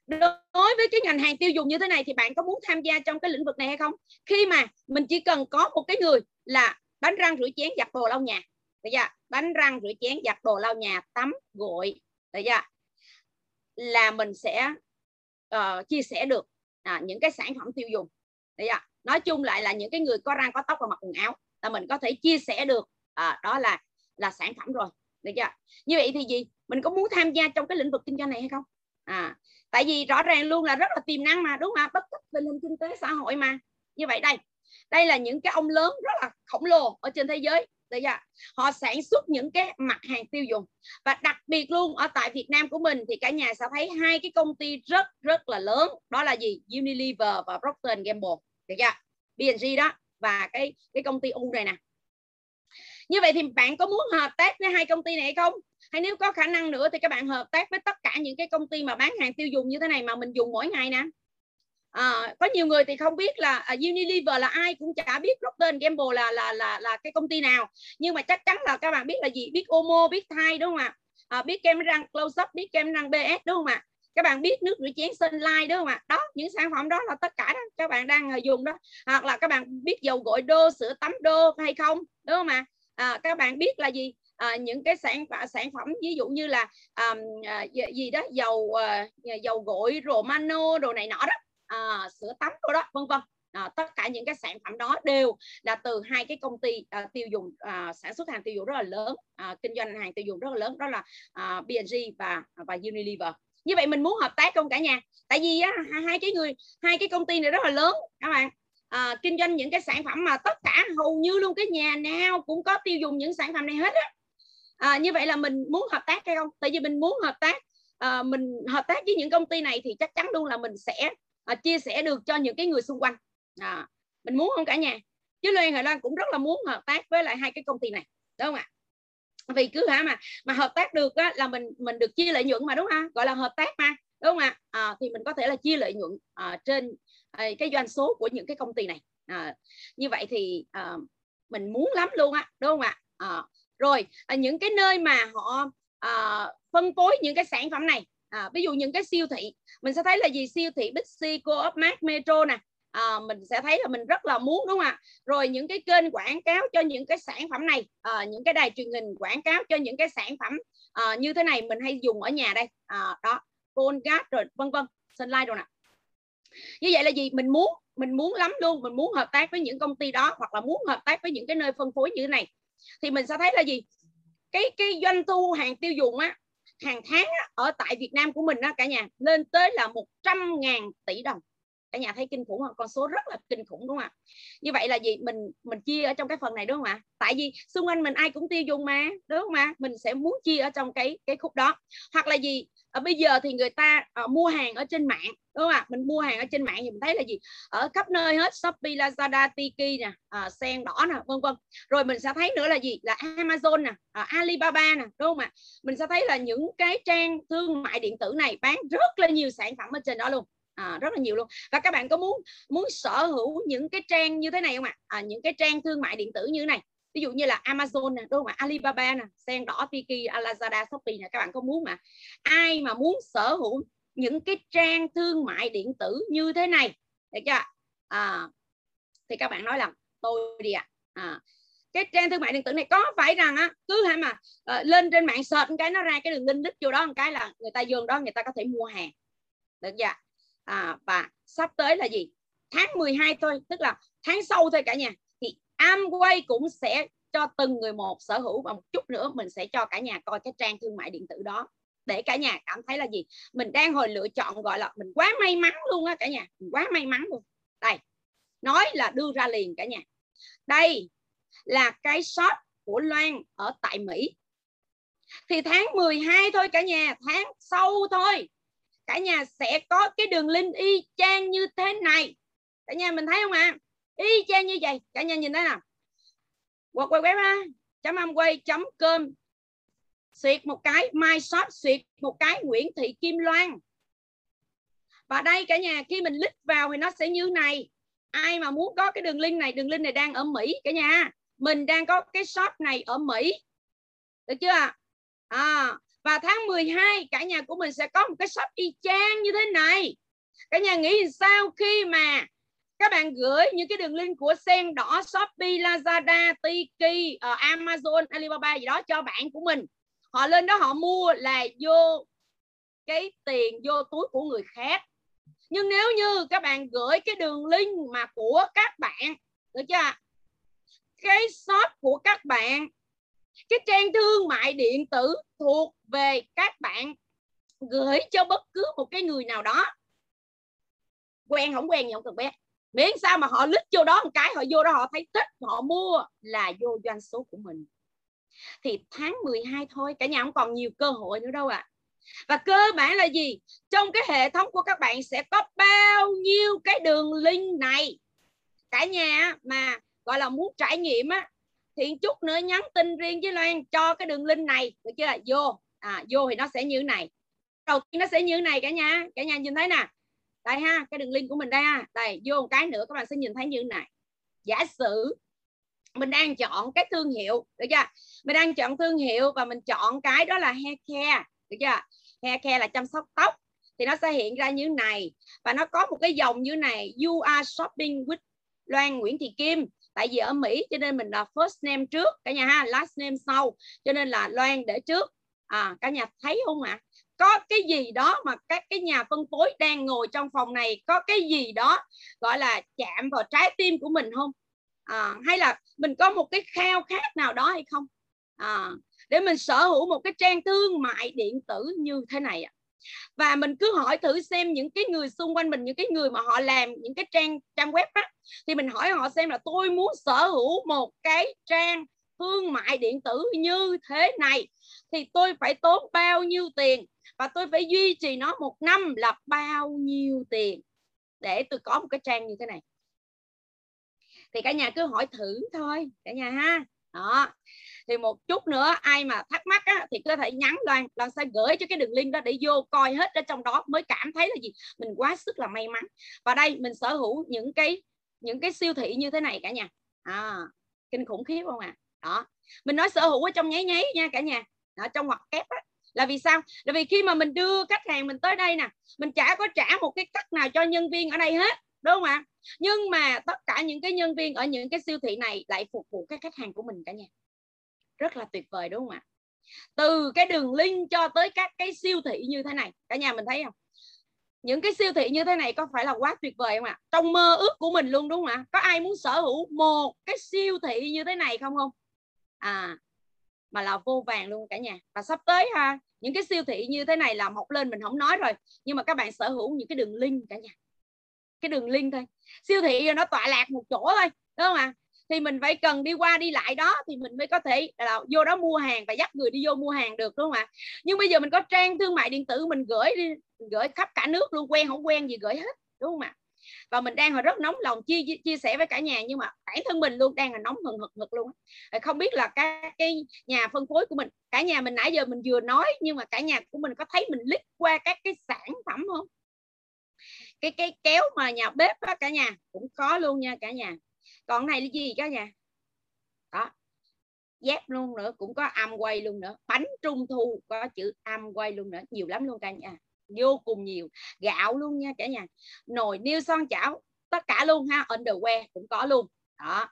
Đối với cái ngành hàng tiêu dùng như thế này thì bạn có muốn tham gia trong cái lĩnh vực này hay không? Khi mà mình chỉ cần có một cái người là đánh răng rửa chén giặt đồ lau nhà. Được chưa đánh răng rửa chén giặt đồ lau nhà tắm gội. Được chưa là mình sẽ uh, chia sẻ được à, những cái sản phẩm tiêu dùng. Đấy à? nói chung lại là những cái người có răng có tóc và mặc quần áo là mình có thể chia sẻ được à, đó là là sản phẩm rồi. Được chưa? Như vậy thì gì? Mình có muốn tham gia trong cái lĩnh vực kinh doanh này hay không? À tại vì rõ ràng luôn là rất là tiềm năng mà đúng không bất chấp tình hình kinh tế xã hội mà. Như vậy đây đây là những cái ông lớn rất là khổng lồ ở trên thế giới. Được chưa? họ sản xuất những cái mặt hàng tiêu dùng. Và đặc biệt luôn ở tại Việt Nam của mình thì cả nhà sẽ thấy hai cái công ty rất rất là lớn. Đó là gì? Unilever và Procter Gamble được chưa? P&G đó và cái cái công ty U này nè. Như vậy thì bạn có muốn hợp tác với hai công ty này không? Hay nếu có khả năng nữa thì các bạn hợp tác với tất cả những cái công ty mà bán hàng tiêu dùng như thế này mà mình dùng mỗi ngày nè. À, có nhiều người thì không biết là uh, Unilever là ai cũng chả biết Procter Gamble là là là là cái công ty nào. Nhưng mà chắc chắn là các bạn biết là gì? Biết Omo biết Thai đúng không ạ? À, biết kem răng Close Up biết kem răng BS đúng không ạ? Các bạn biết nước rửa chén Sunlight đúng không ạ? Đó những sản phẩm đó là tất cả đó các bạn đang à, dùng đó. Hoặc là các bạn biết dầu gội đô sữa tắm đô hay không đúng không ạ? À, các bạn biết là gì? À, những cái sản sản phẩm ví dụ như là à, gì đó dầu à, dầu gội romano đồ này nọ đó à, sữa tắm đồ đó vân vân. À, tất cả những cái sản phẩm đó đều là từ hai cái công ty à, tiêu dùng à, sản xuất hàng tiêu dùng rất là lớn à, kinh doanh hàng tiêu dùng rất là lớn đó là à, B&G và à, và Unilever như vậy mình muốn hợp tác không cả nhà. Tại vì á, hai cái người hai cái công ty này rất là lớn các bạn. À, kinh doanh những cái sản phẩm mà tất cả hầu như luôn cái nhà nào cũng có tiêu dùng những sản phẩm này hết á. À, như vậy là mình muốn hợp tác hay không? Tại vì mình muốn hợp tác à, mình hợp tác với những công ty này thì chắc chắn luôn là mình sẽ à, chia sẻ được cho những cái người xung quanh. À, mình muốn không cả nhà? Chứ Loan Hà Loan cũng rất là muốn hợp tác với lại hai cái công ty này đúng không ạ? Vì cứ hả mà mà hợp tác được á, là mình mình được chia lợi nhuận mà đúng không? Gọi là hợp tác mà đúng không ạ? À, thì mình có thể là chia lợi nhuận à, trên à, cái doanh số của những cái công ty này. À, như vậy thì à, mình muốn lắm luôn á đúng không ạ? À, rồi à, những cái nơi mà họ à, phân phối những cái sản phẩm này à, ví dụ những cái siêu thị mình sẽ thấy là gì? Siêu thị Bixi, Co-op Mart, Metro nè à, mình sẽ thấy là mình rất là muốn đúng không ạ? Rồi những cái kênh quảng cáo cho những cái sản phẩm này à, những cái đài truyền hình quảng cáo cho những cái sản phẩm à, như thế này mình hay dùng ở nhà đây. À, đó Colgate rồi vân vân. Sunlight rồi nè. Như vậy là gì? Mình muốn mình muốn lắm luôn. Mình muốn hợp tác với những công ty đó hoặc là muốn hợp tác với những cái nơi phân phối như thế này. Thì mình sẽ thấy là gì? Cái cái doanh thu hàng tiêu dùng á hàng tháng á, ở tại Việt Nam của mình á cả nhà lên tới là 100 ngàn tỷ đồng cả nhà thấy kinh khủng không? Con số rất là kinh khủng đúng không ạ? Như vậy là gì? Mình mình chia ở trong cái phần này đúng không ạ? Tại vì xung quanh mình ai cũng tiêu dùng mà đúng không ạ? Mình sẽ muốn chia ở trong cái cái khúc đó. Hoặc là gì? Ở bây giờ thì người ta uh, mua hàng ở trên mạng đúng không ạ? Mình mua hàng ở trên mạng thì mình thấy là gì? Ở khắp nơi hết shopee lazada tiki nè uh, sen đỏ nè vân vân. Rồi mình sẽ thấy nữa là gì? Là amazon nè uh, alibaba nè đúng không ạ? Mình sẽ thấy là những cái trang thương mại điện tử này bán rất là nhiều sản phẩm ở trên đó luôn à, rất là nhiều luôn. Và các bạn có muốn muốn sở hữu những cái trang như thế này không ạ? À, những cái trang thương mại điện tử như thế này. Ví dụ như là Amazon nè đúng không ạ? Alibaba nè sen đỏ Tiki Lazada Shopee nè các bạn có muốn mà. Ai mà muốn sở hữu những cái trang thương mại điện tử như thế này? Được chưa à, thì các bạn nói là tôi đi ạ. À. à, cái trang thương mại điện tử này có phải rằng á cứ hay mà uh, lên trên mạng search cái nó ra cái đường link đích vô đó một cái là người ta vô đó người ta có thể mua hàng. Được chưa à, và sắp tới là gì? Tháng 12 thôi tức là tháng sau thôi cả nhà. Thì Amway cũng sẽ cho từng người một sở hữu và một chút nữa mình sẽ cho cả nhà coi cái trang thương mại điện tử đó. Để cả nhà cảm thấy là gì? Mình đang hồi lựa chọn gọi là mình quá may mắn luôn á cả nhà. Mình quá may mắn luôn. Đây nói là đưa ra liền cả nhà. Đây là cái shop của Loan ở tại Mỹ. Thì tháng 12 thôi cả nhà tháng sau thôi cả nhà sẽ có cái đường link y chang như thế này. Cả nhà mình thấy không ạ? À? y chang như vậy. Cả nhà nhìn thấy nào. quẹt quay web chấm amway chấm cơm xuyệt một cái, my shop, xuyệt một cái, Nguyễn Thị Kim Loan. Và đây cả nhà, khi mình click vào thì nó sẽ như này. Ai mà muốn có cái đường link này, đường link này đang ở Mỹ cả nhà. Mình đang có cái shop này ở Mỹ. Được chưa à và tháng 12 cả nhà của mình sẽ có một cái shop y chang như thế này. Cả nhà nghĩ sao khi mà các bạn gửi những cái đường link của sen đỏ shopee lazada tiki uh, amazon alibaba gì đó cho bạn của mình. Họ lên đó họ mua là vô cái tiền vô túi của người khác. Nhưng nếu như các bạn gửi cái đường link mà của các bạn được chưa? Cái shop của các bạn cái trang thương mại điện tử thuộc về các bạn gửi cho bất cứ một cái người nào đó. Quen không quen gì không cần biết. Miễn sao mà họ lít vô đó một cái, họ vô đó họ thấy thích, họ mua là vô doanh số của mình. Thì tháng 12 thôi, cả nhà không còn nhiều cơ hội nữa đâu ạ. À. và cơ bản là gì? Trong cái hệ thống của các bạn sẽ có bao nhiêu cái đường link này? Cả nhà mà, gọi là muốn trải nghiệm á thiện chút nữa nhắn tin riêng với Loan, cho cái đường link này, được chưa? Vô. À vô thì nó sẽ như này. Đầu tiên nó sẽ như này cả nhà. Cả nhà nhìn thấy nè. Đây ha, cái đường link của mình đây ha. Đây, vô một cái nữa các bạn sẽ nhìn thấy như này. Giả sử mình đang chọn cái thương hiệu, được chưa? Mình đang chọn thương hiệu và mình chọn cái đó là hair care, được chưa? Hair care là chăm sóc tóc. Thì nó sẽ hiện ra như này. Và nó có một cái dòng như này. You are shopping with Loan Nguyễn Thị Kim tại vì ở Mỹ cho nên mình là first name trước cả nhà ha last name sau. Cho nên là Loan để trước. À cả nhà thấy không ạ? À? có cái gì đó mà các cái nhà phân phối đang ngồi trong phòng này có cái gì đó gọi là chạm vào trái tim của mình không? À, hay là mình có một cái khao khát nào đó hay không? À, để mình sở hữu một cái trang thương mại điện tử như thế này ạ và mình cứ hỏi thử xem những cái người xung quanh mình, những cái người mà họ làm những cái trang trang web á, thì mình hỏi họ xem là tôi muốn sở hữu một cái trang thương mại điện tử như thế này, thì tôi phải tốn bao nhiêu tiền và tôi phải duy trì nó một năm là bao nhiêu tiền? Để tôi có một cái trang như thế này. Thì cả nhà cứ hỏi thử thôi, cả nhà ha. Đó thì một chút nữa ai mà thắc mắc á, thì có thể nhắn loan loan sẽ gửi cho cái đường link đó để vô coi hết ở trong đó mới cảm thấy là gì? Mình quá sức là may mắn. Và đây mình sở hữu những cái những cái siêu thị như thế này cả nhà. À, kinh khủng khiếp không ạ? À? đó. Mình nói sở hữu ở trong nháy nháy nha cả nhà. Ở trong ngoặc kép á. Là vì sao? Là vì khi mà mình đưa khách hàng mình tới đây nè mình chả có trả một cái cắt nào cho nhân viên ở đây hết đúng không ạ? Nhưng mà tất cả những cái nhân viên ở những cái siêu thị này lại phục vụ các khách hàng của mình cả nhà rất là tuyệt vời, đúng không ạ? Từ cái đường link cho tới các cái siêu thị như thế này, cả nhà mình thấy không? Những cái siêu thị như thế này có phải là quá tuyệt vời không ạ? Trong mơ ước của mình luôn, đúng không ạ? Có ai muốn sở hữu một cái siêu thị như thế này không không? À mà là vô vàng luôn cả nhà. Và sắp tới ha, những cái siêu thị như thế này là mọc lên mình không nói rồi, nhưng mà các bạn sở hữu những cái đường link cả nhà. Cái đường link thôi. Siêu thị nó tọa lạc một chỗ thôi, đúng không ạ? Thì mình phải cần đi qua đi lại đó thì mình mới có thể là vô đó mua hàng và dắt người đi vô mua hàng được, đúng không ạ? Nhưng bây giờ mình có trang thương mại điện tử, mình gửi đi gửi khắp cả nước luôn, quen không quen gì gửi hết, đúng không ạ? Và mình đang hồi rất nóng lòng chia chia sẻ với cả nhà, nhưng mà bản thân mình luôn đang là nóng hừng hực hực luôn không biết là các cái nhà phân phối của mình, cả nhà mình nãy giờ mình vừa nói, nhưng mà cả nhà của mình có thấy mình lít qua các cái sản phẩm không? Cái cái kéo mà nhà bếp đó cả nhà, cũng có luôn nha cả nhà còn này là gì cả nhà? Đó. Dép luôn nữa cũng có âm quay luôn nữa. Bánh trung thu có chữ âm quay luôn nữa. Nhiều lắm luôn cả nhà. Vô cùng nhiều. Gạo luôn nha cả nhà. Nồi niêu son chảo tất cả luôn ha. Underwear cũng có luôn. Đó.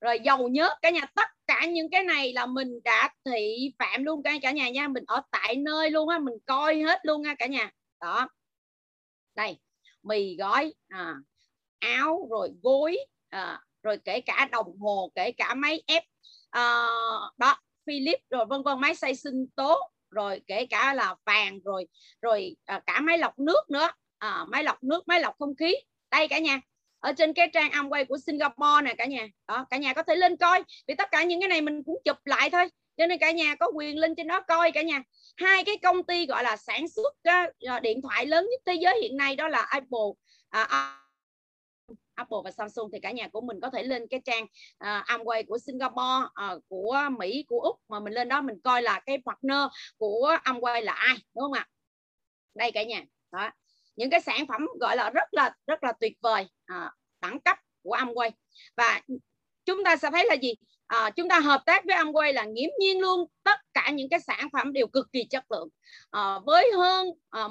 Rồi dầu nhớt cả nhà. Tất cả những cái này là mình đã thị phạm luôn cả cả nhà nha. Mình ở tại nơi luôn á. Mình coi hết luôn nha cả nhà. Đó. Đây. Mì gói à, áo rồi gối à, rồi kể cả đồng hồ kể cả máy ép uh, đó Philip rồi vân vân máy xay sinh tố rồi kể cả là vàng rồi rồi uh, cả máy lọc nước nữa. Uh, máy lọc nước máy lọc không khí. Đây cả nhà ở trên cái trang Amway của Singapore nè cả nhà. Đó cả nhà có thể lên coi vì tất cả những cái này mình cũng chụp lại thôi. Cho nên cả nhà có quyền lên trên đó coi cả nhà. Hai cái công ty gọi là sản xuất uh, điện thoại lớn nhất thế giới hiện nay đó là Apple uh, Apple và Samsung thì cả nhà của mình có thể lên cái trang uh, Amway của Singapore uh, của Mỹ của Úc mà mình lên đó mình coi là cái partner của Amway là ai đúng không ạ? Đây cả nhà. Đó. Những cái sản phẩm gọi là rất là rất là tuyệt vời uh, đẳng cấp của Amway. Và chúng ta sẽ thấy là gì? À, chúng ta hợp tác với Amway là nghiễm nhiên luôn. Tất cả những cái sản phẩm đều cực kỳ chất lượng. À, với hơn à,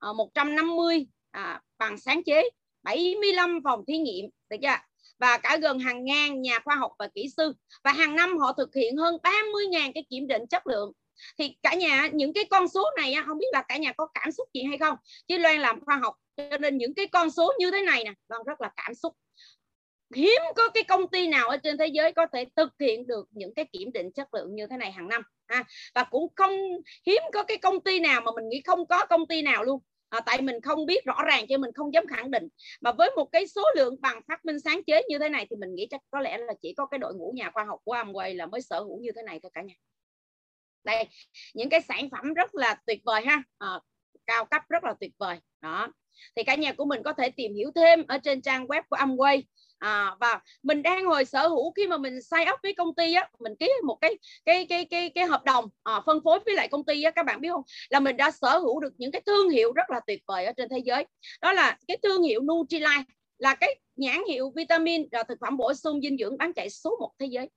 1.150 à, bằng sáng chế 75 phòng thí nghiệm, được chưa? Và cả gần hàng ngàn nhà khoa học và kỹ sư. Và hàng năm họ thực hiện hơn 30.000 cái kiểm định chất lượng. Thì cả nhà, những cái con số này không biết là cả nhà có cảm xúc gì hay không? Chứ Loan làm khoa học, cho nên những cái con số như thế này nè, Loan rất là cảm xúc. Hiếm có cái công ty nào ở trên thế giới có thể thực hiện được những cái kiểm định chất lượng như thế này hàng năm, ha? Và cũng không, hiếm có cái công ty nào mà mình nghĩ không có công ty nào luôn à, tại mình không biết rõ ràng cho mình không dám khẳng định. Mà với một cái số lượng bằng phát minh sáng chế như thế này thì mình nghĩ chắc có lẽ là chỉ có cái đội ngũ nhà khoa học của Amway là mới sở hữu như thế này thôi cả nhà. Đây những cái sản phẩm rất là tuyệt vời ha. À, cao cấp rất là tuyệt vời. Đó. Thì cả nhà của mình có thể tìm hiểu thêm ở trên trang web của Amway à, và mình đang hồi sở hữu khi mà mình sign up với công ty á mình ký một cái cái cái cái cái hợp đồng à, phân phối với lại công ty á các bạn biết không? Là mình đã sở hữu được những cái thương hiệu rất là tuyệt vời ở trên thế giới. Đó là cái thương hiệu Nutrilite là cái nhãn hiệu vitamin và thực phẩm bổ sung dinh dưỡng bán chạy số 1 thế giới.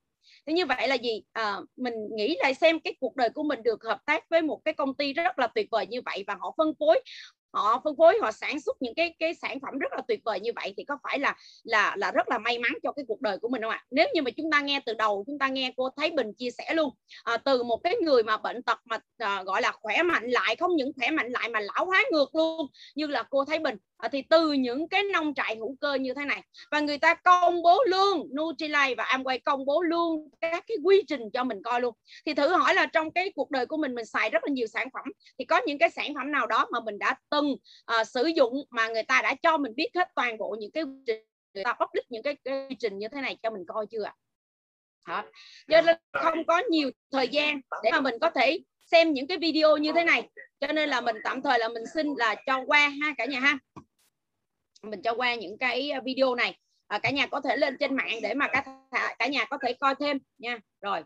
Thế như vậy là gì? À, mình nghĩ lại xem cái cuộc đời của mình được hợp tác với một cái công ty rất là tuyệt vời như vậy và họ phân phối họ phân phối họ sản xuất những cái cái sản phẩm rất là tuyệt vời như vậy thì có phải là là là rất là may mắn cho cái cuộc đời của mình không ạ? Nếu như mà chúng ta nghe từ đầu chúng ta nghe cô Thái Bình chia sẻ luôn à, từ một cái người mà bệnh tật mà à, gọi là khỏe mạnh lại không những khỏe mạnh lại mà lão hóa ngược luôn như là cô Thái Bình à, thì từ những cái nông trại hữu cơ như thế này và người ta công bố luôn Nutrilite và Amway công bố luôn các cái quy trình cho mình coi luôn. Thì thử hỏi là trong cái cuộc đời của mình mình xài rất là nhiều sản phẩm thì có những cái sản phẩm nào đó mà mình đã từng uh, sử dụng mà người ta đã cho mình biết hết toàn bộ những cái quy trình người ta public những cái, cái quy trình như thế này cho mình coi chưa ạ? À? cho nên không có nhiều thời gian để mà mình có thể xem những cái video như thế này. Cho nên là mình tạm thời là mình xin là cho qua ha cả nhà ha mình cho qua những cái à, video này. À, cả nhà có thể lên trên mạng để mà cả à, cả nhà có thể coi thêm nha. Rồi.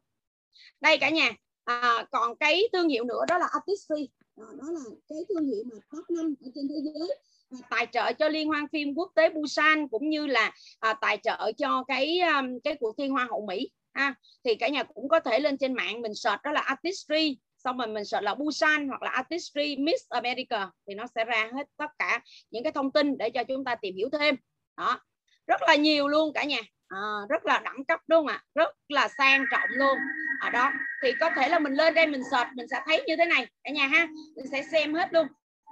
Đây cả nhà. À, còn cái thương hiệu nữa đó là Artistry. Đó, đó là cái thương hiệu mà top 5 ở trên thế giới. À, tài trợ cho liên hoan phim quốc tế Busan cũng như là à, tài trợ cho cái um, cái cuộc thi hoa hậu Mỹ. Ha thì cả nhà cũng có thể lên trên mạng mình search đó là Artistry xong rồi mình sợ là Busan hoặc là Artistry Miss America thì nó sẽ ra hết tất cả những cái thông tin để cho chúng ta tìm hiểu thêm. Đó. Rất là nhiều luôn cả nhà. À, rất là đẳng cấp đúng không ạ. Rất là sang trọng luôn. Ở đó. Thì có thể là mình lên đây mình search mình sẽ thấy như thế này cả nhà ha. Mình sẽ xem hết luôn.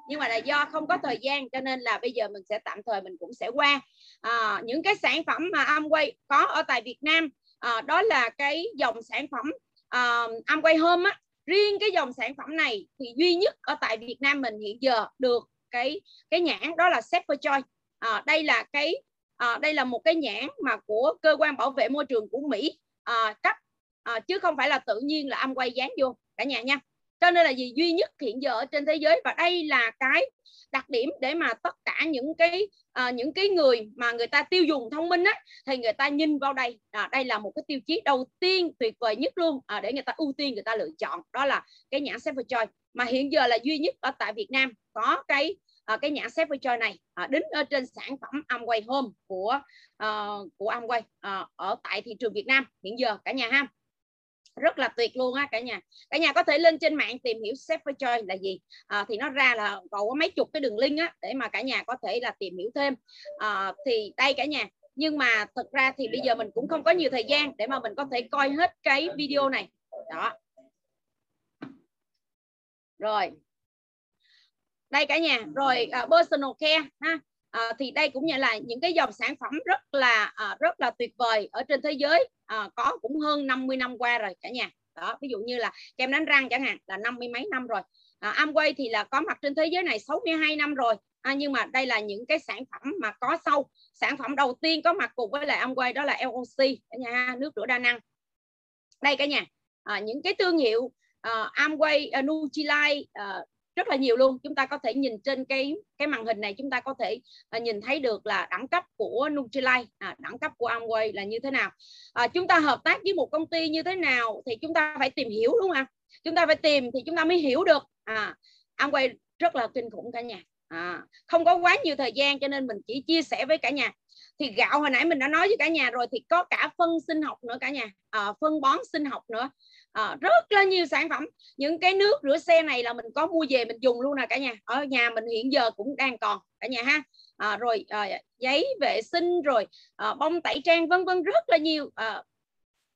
Nhưng mà là do không có thời gian cho nên là bây giờ mình sẽ tạm thời mình cũng sẽ qua. À, những cái sản phẩm mà Amway có ở tại Việt Nam à, đó là cái dòng sản phẩm à, Amway Home á riêng cái dòng sản phẩm này thì duy nhất ở tại Việt Nam mình hiện giờ được cái cái nhãn đó là Safer Choice. À, đây là cái à, đây là một cái nhãn mà của cơ quan bảo vệ môi trường của Mỹ à, cấp à, chứ không phải là tự nhiên là âm quay dán vô. Cả nhà nha cho nên là gì? Duy nhất hiện giờ ở trên thế giới và đây là cái đặc điểm để mà tất cả những cái à, những cái người mà người ta tiêu dùng thông minh á thì người ta nhìn vào đây. À, đây là một cái tiêu chí đầu tiên tuyệt vời nhất luôn à, để người ta ưu tiên người ta lựa chọn. Đó là cái nhãn Safe Choice mà hiện giờ là duy nhất ở tại Việt Nam có cái à, cái nhãn Safe Choice này à, đính ở trên sản phẩm Amway Home của uh, của Amway uh, ở tại thị trường Việt Nam hiện giờ cả nhà ha rất là tuyệt luôn á cả nhà. Cả nhà có thể lên trên mạng tìm hiểu safer Choice là gì. À, thì nó ra là còn có mấy chục cái đường link á để mà cả nhà có thể là tìm hiểu thêm. À, thì đây cả nhà. Nhưng mà thật ra thì bây giờ mình cũng không có nhiều thời gian để mà mình có thể coi hết cái video này. Đó. Rồi. Đây cả nhà. Rồi uh, personal care ha à, thì đây cũng như là những cái dòng sản phẩm rất là à, rất là tuyệt vời ở trên thế giới. À, có cũng hơn 50 năm qua rồi cả nhà. Đó ví dụ như là kem đánh răng chẳng hạn là năm mươi mấy năm rồi. À, Amway thì là có mặt trên thế giới này 62 năm rồi. À, nhưng mà đây là những cái sản phẩm mà có sâu sản phẩm đầu tiên có mặt cùng với lại Amway đó là LOC cả nhà nước rửa đa năng. Đây cả nhà. À, những cái thương hiệu uh, Amway uh, Nutrilite uh, rất là nhiều luôn. Chúng ta có thể nhìn trên cái cái màn hình này chúng ta có thể à, nhìn thấy được là đẳng cấp của Nutrilite à, đẳng cấp của Amway là như thế nào. À, chúng ta hợp tác với một công ty như thế nào thì chúng ta phải tìm hiểu đúng không ạ? Chúng ta phải tìm thì chúng ta mới hiểu được. À, Amway rất là kinh khủng cả nhà. À, không có quá nhiều thời gian cho nên mình chỉ chia sẻ với cả nhà. Thì gạo hồi nãy mình đã nói với cả nhà rồi thì có cả phân sinh học nữa cả nhà. À, phân bón sinh học nữa à, rất là nhiều sản phẩm. Những cái nước rửa xe này là mình có mua về mình dùng luôn nè cả nhà. Ở nhà mình hiện giờ cũng đang còn cả nhà ha. À, rồi à, giấy vệ sinh rồi à, bông tẩy trang vân vân rất là nhiều. À,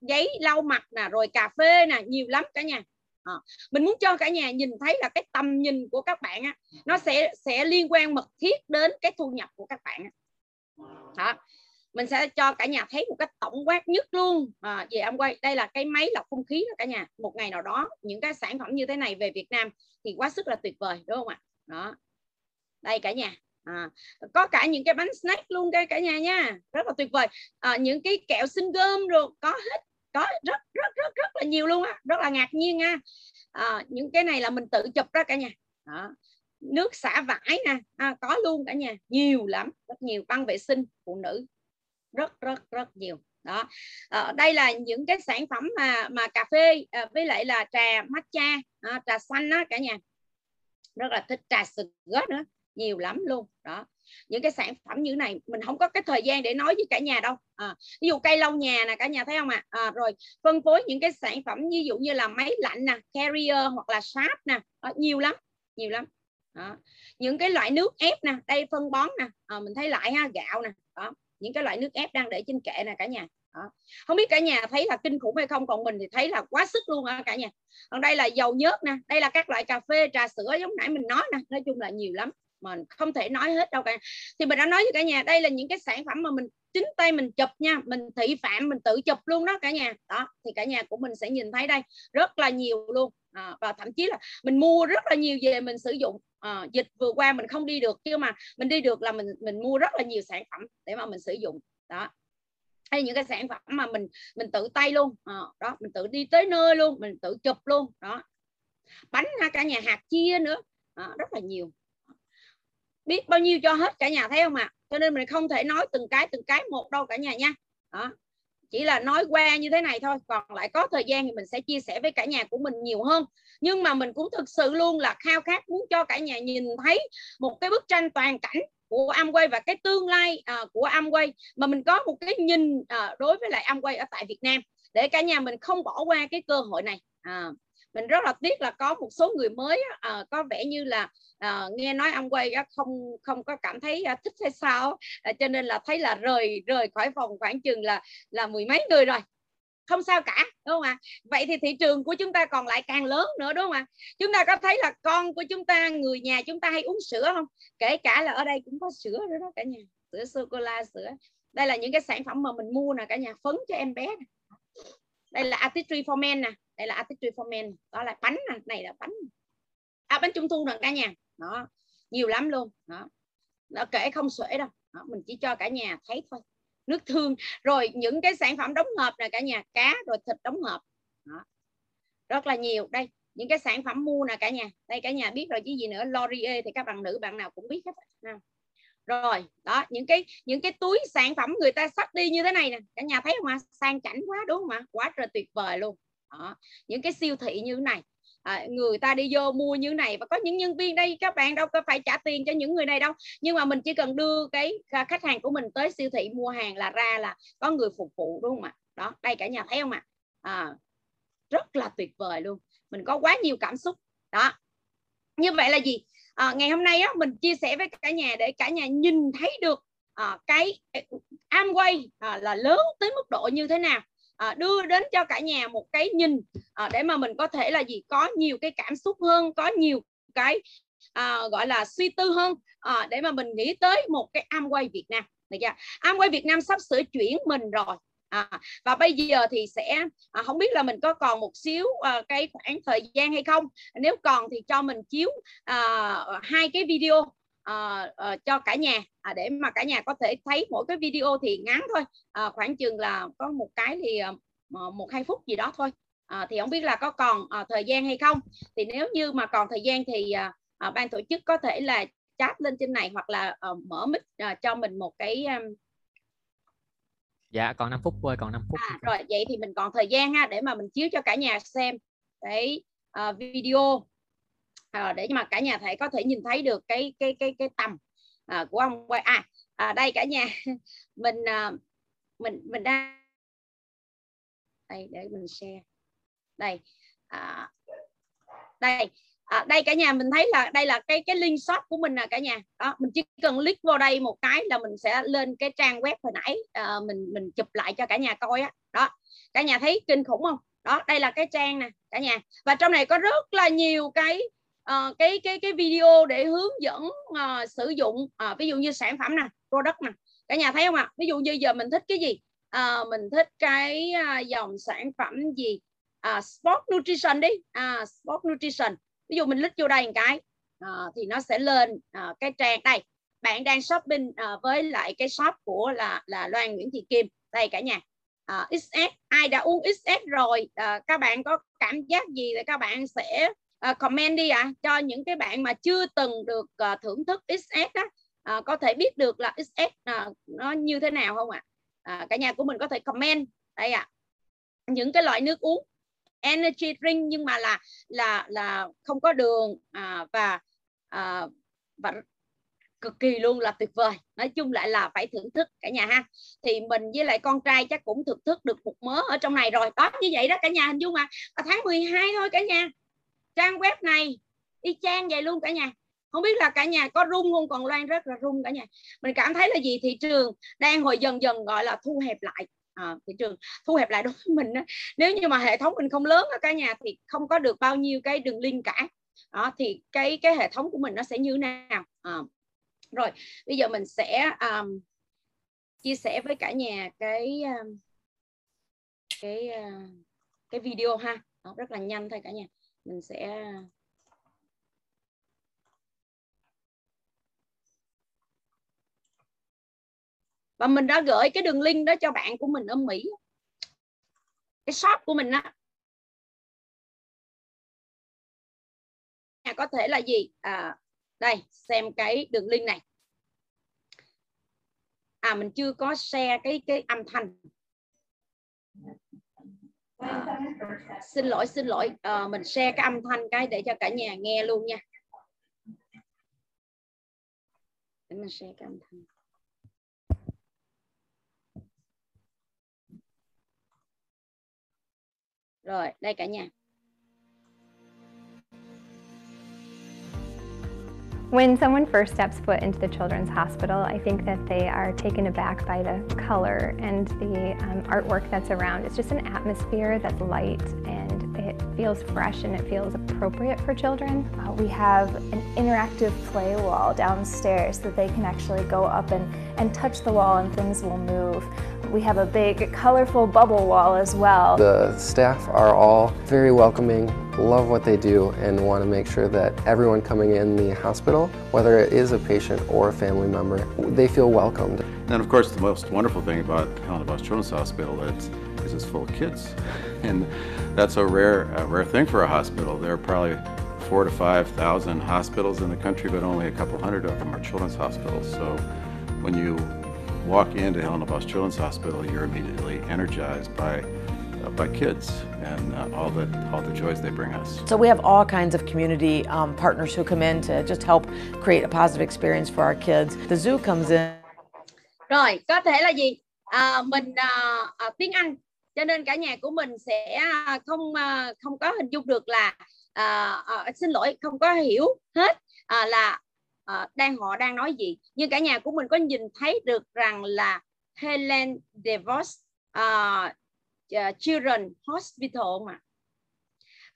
giấy lau mặt nè rồi cà phê nè nhiều lắm cả nhà. À, mình muốn cho cả nhà nhìn thấy là cái tầm nhìn của các bạn á nó sẽ sẽ liên quan mật thiết đến cái thu nhập của các bạn á. Đó mình sẽ cho cả nhà thấy một cách tổng quát nhất luôn. À, về em quay đây là cái máy lọc không khí đó cả nhà. Một ngày nào đó những cái sản phẩm như thế này về Việt Nam thì quá sức là tuyệt vời đúng không ạ? Đó. Đây cả nhà. À, có cả những cái bánh snack luôn cái cả nhà nha. Rất là tuyệt vời. À, những cái kẹo sinh gom rồi có hết có rất rất rất rất là nhiều luôn á. Rất là ngạc nhiên nha. À, những cái này là mình tự chụp đó cả nhà. Đó. nước xả vải nè. À, có luôn cả nhà. Nhiều lắm. Rất nhiều. Băng vệ sinh phụ nữ rất rất rất nhiều. Đó. À, đây là những cái sản phẩm mà mà cà phê à, với lại là trà matcha à, trà xanh đó cả nhà. Rất là thích trà sữa nữa nhiều lắm luôn. Đó. Những cái sản phẩm như này mình không có cái thời gian để nói với cả nhà đâu. À, ví dụ cây lâu nhà nè cả nhà thấy không ạ? À? à, rồi phân phối những cái sản phẩm ví dụ như là máy lạnh nè carrier hoặc là sáp nè. À, nhiều lắm nhiều lắm. Đó. những cái loại nước ép nè đây phân bón nè. À, mình thấy lại ha gạo nè. Đó những cái loại nước ép đang để trên kệ nè cả nhà. Đó. không biết cả nhà thấy là kinh khủng hay không còn mình thì thấy là quá sức luôn á cả nhà? Còn đây là dầu nhớt nè đây là các loại cà phê trà sữa giống nãy mình nói nè nói chung là nhiều lắm mình không thể nói hết đâu cả thì mình đã nói với cả nhà đây là những cái sản phẩm mà mình chính tay mình chụp nha mình thị phạm mình tự chụp luôn đó cả nhà. Đó thì cả nhà của mình sẽ nhìn thấy đây rất là nhiều luôn. À, và thậm chí là mình mua rất là nhiều về mình sử dụng à, dịch vừa qua mình không đi được nhưng mà mình đi được là mình mình mua rất là nhiều sản phẩm để mà mình sử dụng. Đó. Hay những cái sản phẩm mà mình mình tự tay luôn à, đó mình tự đi tới nơi luôn mình tự chụp luôn đó. Bánh ha cả nhà hạt chia nữa à, rất là nhiều. Biết bao nhiêu cho hết cả nhà thấy không ạ? À? cho nên mình không thể nói từng cái từng cái một đâu cả nhà nha. Đó chỉ là nói qua như thế này thôi còn lại có thời gian thì mình sẽ chia sẻ với cả nhà của mình nhiều hơn. Nhưng mà mình cũng thực sự luôn là khao khát muốn cho cả nhà nhìn thấy một cái bức tranh toàn cảnh của Amway và cái tương lai uh, của Amway. Mà mình có một cái nhìn uh, đối với lại Amway ở tại Việt Nam để cả nhà mình không bỏ qua cái cơ hội này. À, mình rất là tiếc là có một số người mới uh, có vẻ như là uh, nghe nói ông quay không không có cảm thấy uh, thích hay sao uh, cho nên là thấy là rời rời khỏi phòng khoảng chừng là là mười mấy người rồi. Không sao cả đúng không ạ? Vậy thì thị trường của chúng ta còn lại càng lớn nữa đúng không ạ? Chúng ta có thấy là con của chúng ta người nhà chúng ta hay uống sữa không? Kể cả là ở đây cũng có sữa nữa đó cả nhà sữa sô cô la sữa. Đây là những cái sản phẩm mà mình mua nè cả nhà phấn cho em bé đây là artistry for men nè. Đây là artistry for men. Đó là bánh nè. Này là bánh. À, bánh trung thu nè cả nhà. Đó. Nhiều lắm luôn. Đó. Nó kể không xuể đâu. Đó, mình chỉ cho cả nhà thấy thôi. Nước thương, rồi những cái sản phẩm đóng hộp nè cả nhà. Cá rồi thịt đóng hộp. Đó. rất là nhiều. Đây những cái sản phẩm mua nè cả nhà. Đây cả nhà biết rồi chứ gì nữa. Laurier thì các bạn nữ bạn nào cũng biết hết rồi đó những cái những cái túi sản phẩm người ta sắp đi như thế này nè. Cả nhà thấy không ạ? Sang chảnh quá đúng không ạ? Quá trời tuyệt vời luôn. Đó. những cái siêu thị như thế này. À, người ta đi vô mua như này và có những nhân viên đây các bạn đâu có phải trả tiền cho những người này đâu. Nhưng mà mình chỉ cần đưa cái à, khách hàng của mình tới siêu thị mua hàng là ra là có người phục vụ đúng không ạ? Đó đây cả nhà thấy không ạ? À, rất là tuyệt vời luôn. Mình có quá nhiều cảm xúc. Đó. Như vậy là gì? À, ngày hôm nay á, mình chia sẻ với cả nhà để cả nhà nhìn thấy được à, cái Amway à, ờ, là lớn tới mức độ như thế nào. À, đưa đến cho cả nhà một cái nhìn à, để mà mình có thể là gì? Có nhiều cái cảm xúc hơn có nhiều cái à, gọi là suy tư hơn à, để mà mình nghĩ tới một cái Amway Việt Nam. Được chưa? Amway Việt Nam sắp sửa chuyển mình rồi à, và bây giờ thì sẽ à, không biết là mình có còn một xíu à, cái khoảng thời gian hay không. Nếu còn thì cho mình chiếu à, hai cái video à, à, cho cả nhà à, để mà cả nhà có thể thấy mỗi cái video thì ngắn thôi. À, khoảng chừng là có một cái thì à, ờ, một hai phút gì đó thôi. À, thì không biết là có còn à, thời gian hay không. Thì nếu như mà còn thời gian thì à, à, ban tổ chức có thể là chat lên trên này hoặc là à, mở mic à, cho mình một cái à, dạ còn 5 phút thôi còn 5 phút à, rồi vậy thì mình còn thời gian ha để mà mình chiếu cho cả nhà xem cái uh, video. À, để mà cả nhà thể có thể nhìn thấy được cái cái cái cái tầm à, của ông quay. À, à đây cả nhà mình à, mình mình đang đây để mình share. Đây à, đây à, đây cả nhà mình thấy là đây là cái cái link shop của mình nè cả nhà. Đó mình chỉ cần click vào đây một cái là mình sẽ lên cái trang web hồi nãy à, mình mình chụp lại cho cả nhà coi á. Đó cả nhà thấy kinh khủng không? Đó đây là cái trang nè cả nhà. Và trong này có rất là nhiều cái uh, cái cái cái video để hướng dẫn uh, sử dụng uh, ví dụ như sản phẩm nè product nè. Cả nhà thấy không ạ? Ví dụ như giờ mình thích cái gì? Uh, mình thích cái uh, dòng sản phẩm gì? Uh, sport nutrition đi. Uh, sport nutrition ví dụ mình click vô đây một cái uh, thì nó sẽ lên uh, cái trang đây. Bạn đang shopping uh, với lại cái shop của là là Loan Nguyễn Thị Kim. Đây cả nhà. Uh, XS ai đã uống XS rồi uh, các bạn có cảm giác gì thì các bạn sẽ uh, comment đi ạ. À, cho những cái bạn mà chưa từng được uh, thưởng thức XS đó uh, có thể biết được là XS uh, nó như thế nào không ạ? À? uh, cả nhà của mình có thể comment. Đây ạ. À. những cái loại nước uống energy drink nhưng mà là là là không có đường à, và à, và cực kỳ luôn là tuyệt vời. Nói chung lại là phải thưởng thức cả nhà ha. Thì mình với lại con trai chắc cũng thưởng thức được một mớ ở trong này rồi. Đó như vậy đó cả nhà hình dung mà. Vào tháng 12 thôi cả nhà. Trang web này y chang vậy luôn cả nhà. Không biết là cả nhà có rung không? Còn loan rất là rung cả nhà. Mình cảm thấy là gì? Thị trường đang hồi dần dần gọi là thu hẹp lại à, thị trường thu hẹp lại đối với mình đó. nếu như mà hệ thống mình không lớn ở cả nhà thì không có được bao nhiêu cái đường link cả. Đó thì cái cái hệ thống của mình nó sẽ như thế nào? À, rồi bây giờ mình sẽ um, chia sẻ với cả nhà cái um, cái uh, cái video ha. Đó, rất là nhanh thôi cả nhà. Mình sẽ và mình đã gửi cái đường link đó cho bạn của mình ở Mỹ. Cái shop của mình á. Có thể là gì? À, đây xem cái đường link này. À mình chưa có share cái cái âm thanh. À, xin lỗi xin lỗi. À, mình share cái âm thanh cái để cho cả nhà nghe luôn nha. Để mình share cái âm thanh. Rồi đây cả nhà When someone first steps foot into the Children's Hospital, I think that they are taken aback by the color and the um, artwork that's around. It's just an atmosphere that's light and it feels fresh and it feels appropriate for children. Uh, we have an interactive play wall downstairs that they can actually go up and, and touch the wall and things will move. We have a big colorful bubble wall as well. The staff are all very welcoming love what they do and want to make sure that everyone coming in the hospital, whether it is a patient or a family member, they feel welcomed. And of course, the most wonderful thing about Helena Bosch Children's Hospital is, is it's full of kids. And that's a rare, a rare thing for a hospital. There are probably four to 5,000 hospitals in the country, but only a couple hundred of them are children's hospitals. So when you walk into Helena Bosch Children's Hospital, you're immediately energized by uh, by kids and uh, all the all the joys they bring us. So we have all kinds of community um, partners who come in to just help create a positive experience for our kids. The zoo comes in. Rồi, có thể là gì? À, mình à, à, tiếng Anh cho nên cả nhà của mình sẽ không à, không có hình dung được là à, à, xin lỗi không có hiểu hết à, là uh, đang họ đang nói gì? Nhưng cả nhà của mình có nhìn thấy được rằng là Helen DeVos uh, Children Hospital mà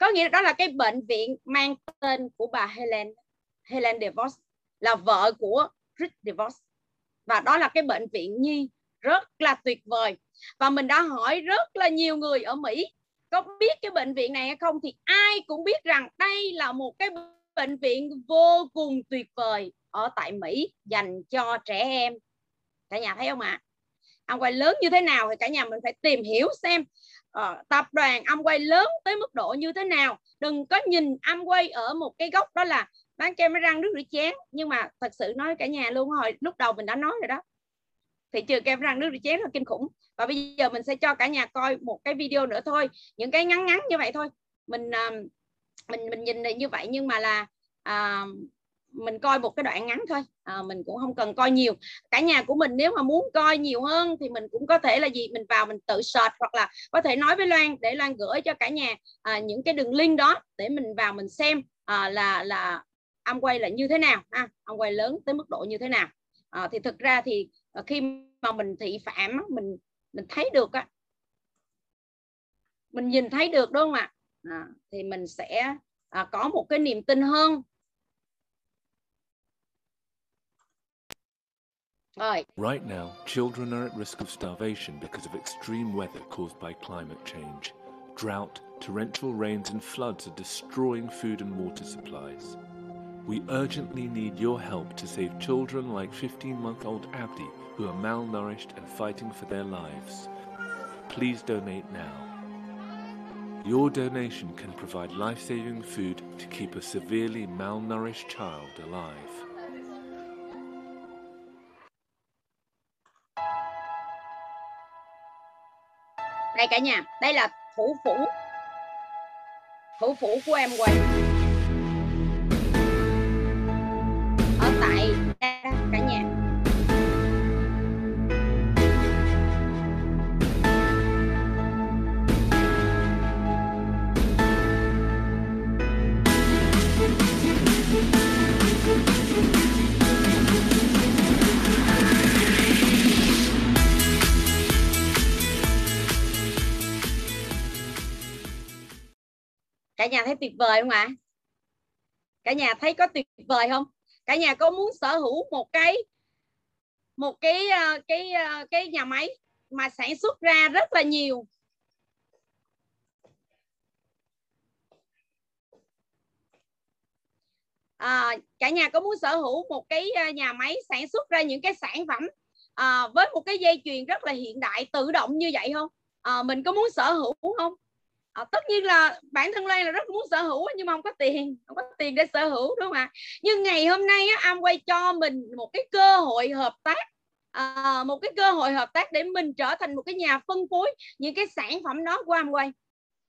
có nghĩa đó là cái bệnh viện mang tên của bà Helen Helen DeVos là vợ của Rick DeVos. Và đó là cái bệnh viện nhi rất là tuyệt vời. Và mình đã hỏi rất là nhiều người ở Mỹ có biết cái bệnh viện này hay không? Thì ai cũng biết rằng đây là một cái bệnh viện vô cùng tuyệt vời ở tại Mỹ dành cho trẻ em. Cả nhà thấy không ạ? À? ông quay lớn như thế nào thì cả nhà mình phải tìm hiểu xem uh, tập đoàn ông quay lớn tới mức độ như thế nào. Đừng có nhìn ông quay ở một cái góc đó là bán kem răng nước rửa chén. Nhưng mà thật sự nói cả nhà luôn hồi lúc đầu mình đã nói rồi đó. Thị trường kem răng nước rửa chén là kinh khủng. Và bây giờ mình sẽ cho cả nhà coi một cái video nữa thôi. Những cái ngắn ngắn như vậy thôi. Mình uh, mình mình nhìn như vậy nhưng mà là à, mình coi một cái đoạn ngắn thôi. À, mình cũng không cần coi nhiều. Cả nhà của mình nếu mà muốn coi nhiều hơn thì mình cũng có thể là gì mình vào mình tự search hoặc là có thể nói với Loan để Loan gửi cho cả nhà à, những cái đường link đó để mình vào mình xem à, là là âm quay là như thế nào ha âm quay lớn tới mức độ như thế nào. À, thì thực ra thì à, khi mà mình thị phạm mình mình thấy được á. Mình nhìn thấy được đúng không ạ? à, thì mình sẽ à, có một cái niềm tin hơn Right. Right now, children are at risk of starvation because of extreme weather caused by climate change. Drought, torrential rains, and floods are destroying food and water supplies. We urgently need your help to save children like 15 month old Abdi who are malnourished and fighting for their lives. Please donate now. Your donation can provide life saving food to keep a severely malnourished child alive. đây cả nhà đây là thủ phủ thủ phủ của em quay ở tại cả nhà thấy tuyệt vời không ạ? Cả nhà thấy có tuyệt vời không? Cả nhà có muốn sở hữu một cái một cái ờ, cái ờ, cái nhà máy mà sản xuất ra rất là nhiều. À, cả nhà có muốn sở hữu một cái nhà máy sản xuất ra những cái sản phẩm à, với một cái dây chuyền rất là hiện đại tự động như vậy không? À, mình có muốn sở hữu không? À, tất nhiên là bản thân Lan là rất muốn sở hữu nhưng mà không có tiền không có tiền để sở hữu đúng không ạ? Nhưng ngày hôm nay á, quay cho mình một cái cơ hội hợp tác à, một cái cơ hội hợp tác để mình trở thành một cái nhà phân phối những cái sản phẩm đó của Amway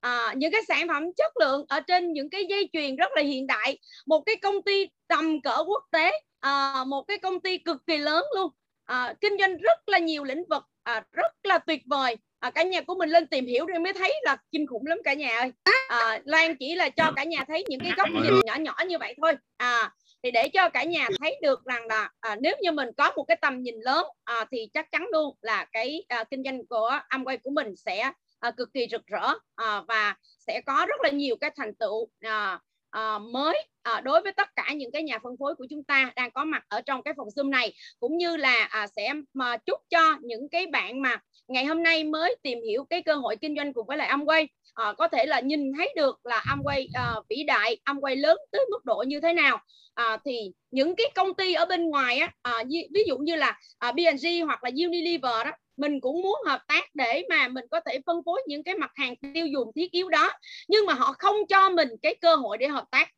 à, những cái sản phẩm chất lượng ở trên những cái dây chuyền rất là hiện đại một cái công ty tầm cỡ quốc tế à, một cái công ty cực kỳ lớn luôn. À, kinh doanh rất là nhiều lĩnh vực à, rất là tuyệt vời à, cả nhà của mình lên tìm hiểu rồi mới thấy là kinh khủng lắm cả nhà ơi. À, Lan chỉ là cho cả nhà thấy những cái góc nhìn nhỏ nhỏ như vậy thôi. À thì để cho cả nhà thấy được rằng là à, nếu như mình có một cái tầm nhìn lớn à, thì chắc chắn luôn là cái à, kinh doanh của Amway của mình sẽ à, cực kỳ rực rỡ à, và sẽ có rất là nhiều cái thành tựu à, à, mới à, đối với tất cả những cái nhà phân phối của chúng ta đang có mặt ở trong cái phòng Zoom này. Cũng như là à, sẽ mà chúc cho những cái bạn mà ngày hôm nay mới tìm hiểu cái cơ hội kinh doanh cùng với lại Amway. À, có thể là nhìn thấy được là Amway à, vĩ đại Amway lớn tới mức độ như thế nào. À, thì những cái công ty ở bên ngoài á à, ví dụ như là à, B&G hoặc là Unilever đó mình cũng muốn hợp tác để mà mình có thể phân phối những cái mặt hàng tiêu dùng thiết yếu đó. Nhưng mà họ không cho mình cái cơ hội để hợp tác.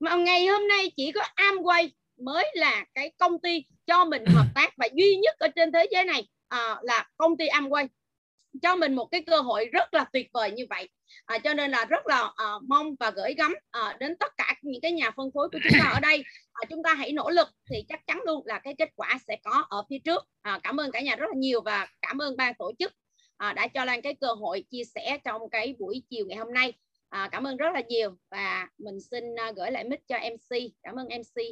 Mà ngày hôm nay chỉ có Amway mới là cái công ty cho mình hợp tác và duy nhất ở trên thế giới này à, là công ty Amway cho mình một cái cơ hội rất là tuyệt vời như vậy. À, cho nên là rất là à, mong và gửi gắm à, đến tất cả những cái nhà phân phối của chúng ta ở đây. À, chúng ta hãy nỗ lực thì chắc chắn luôn là cái kết quả sẽ có ở phía trước. À, cảm ơn cả nhà rất là nhiều và cảm ơn ban tổ chức à, đã cho Lan cái cơ hội chia sẻ trong cái buổi chiều ngày hôm nay. À, cảm ơn rất là nhiều và mình xin gửi lại mic cho MC cảm ơn MC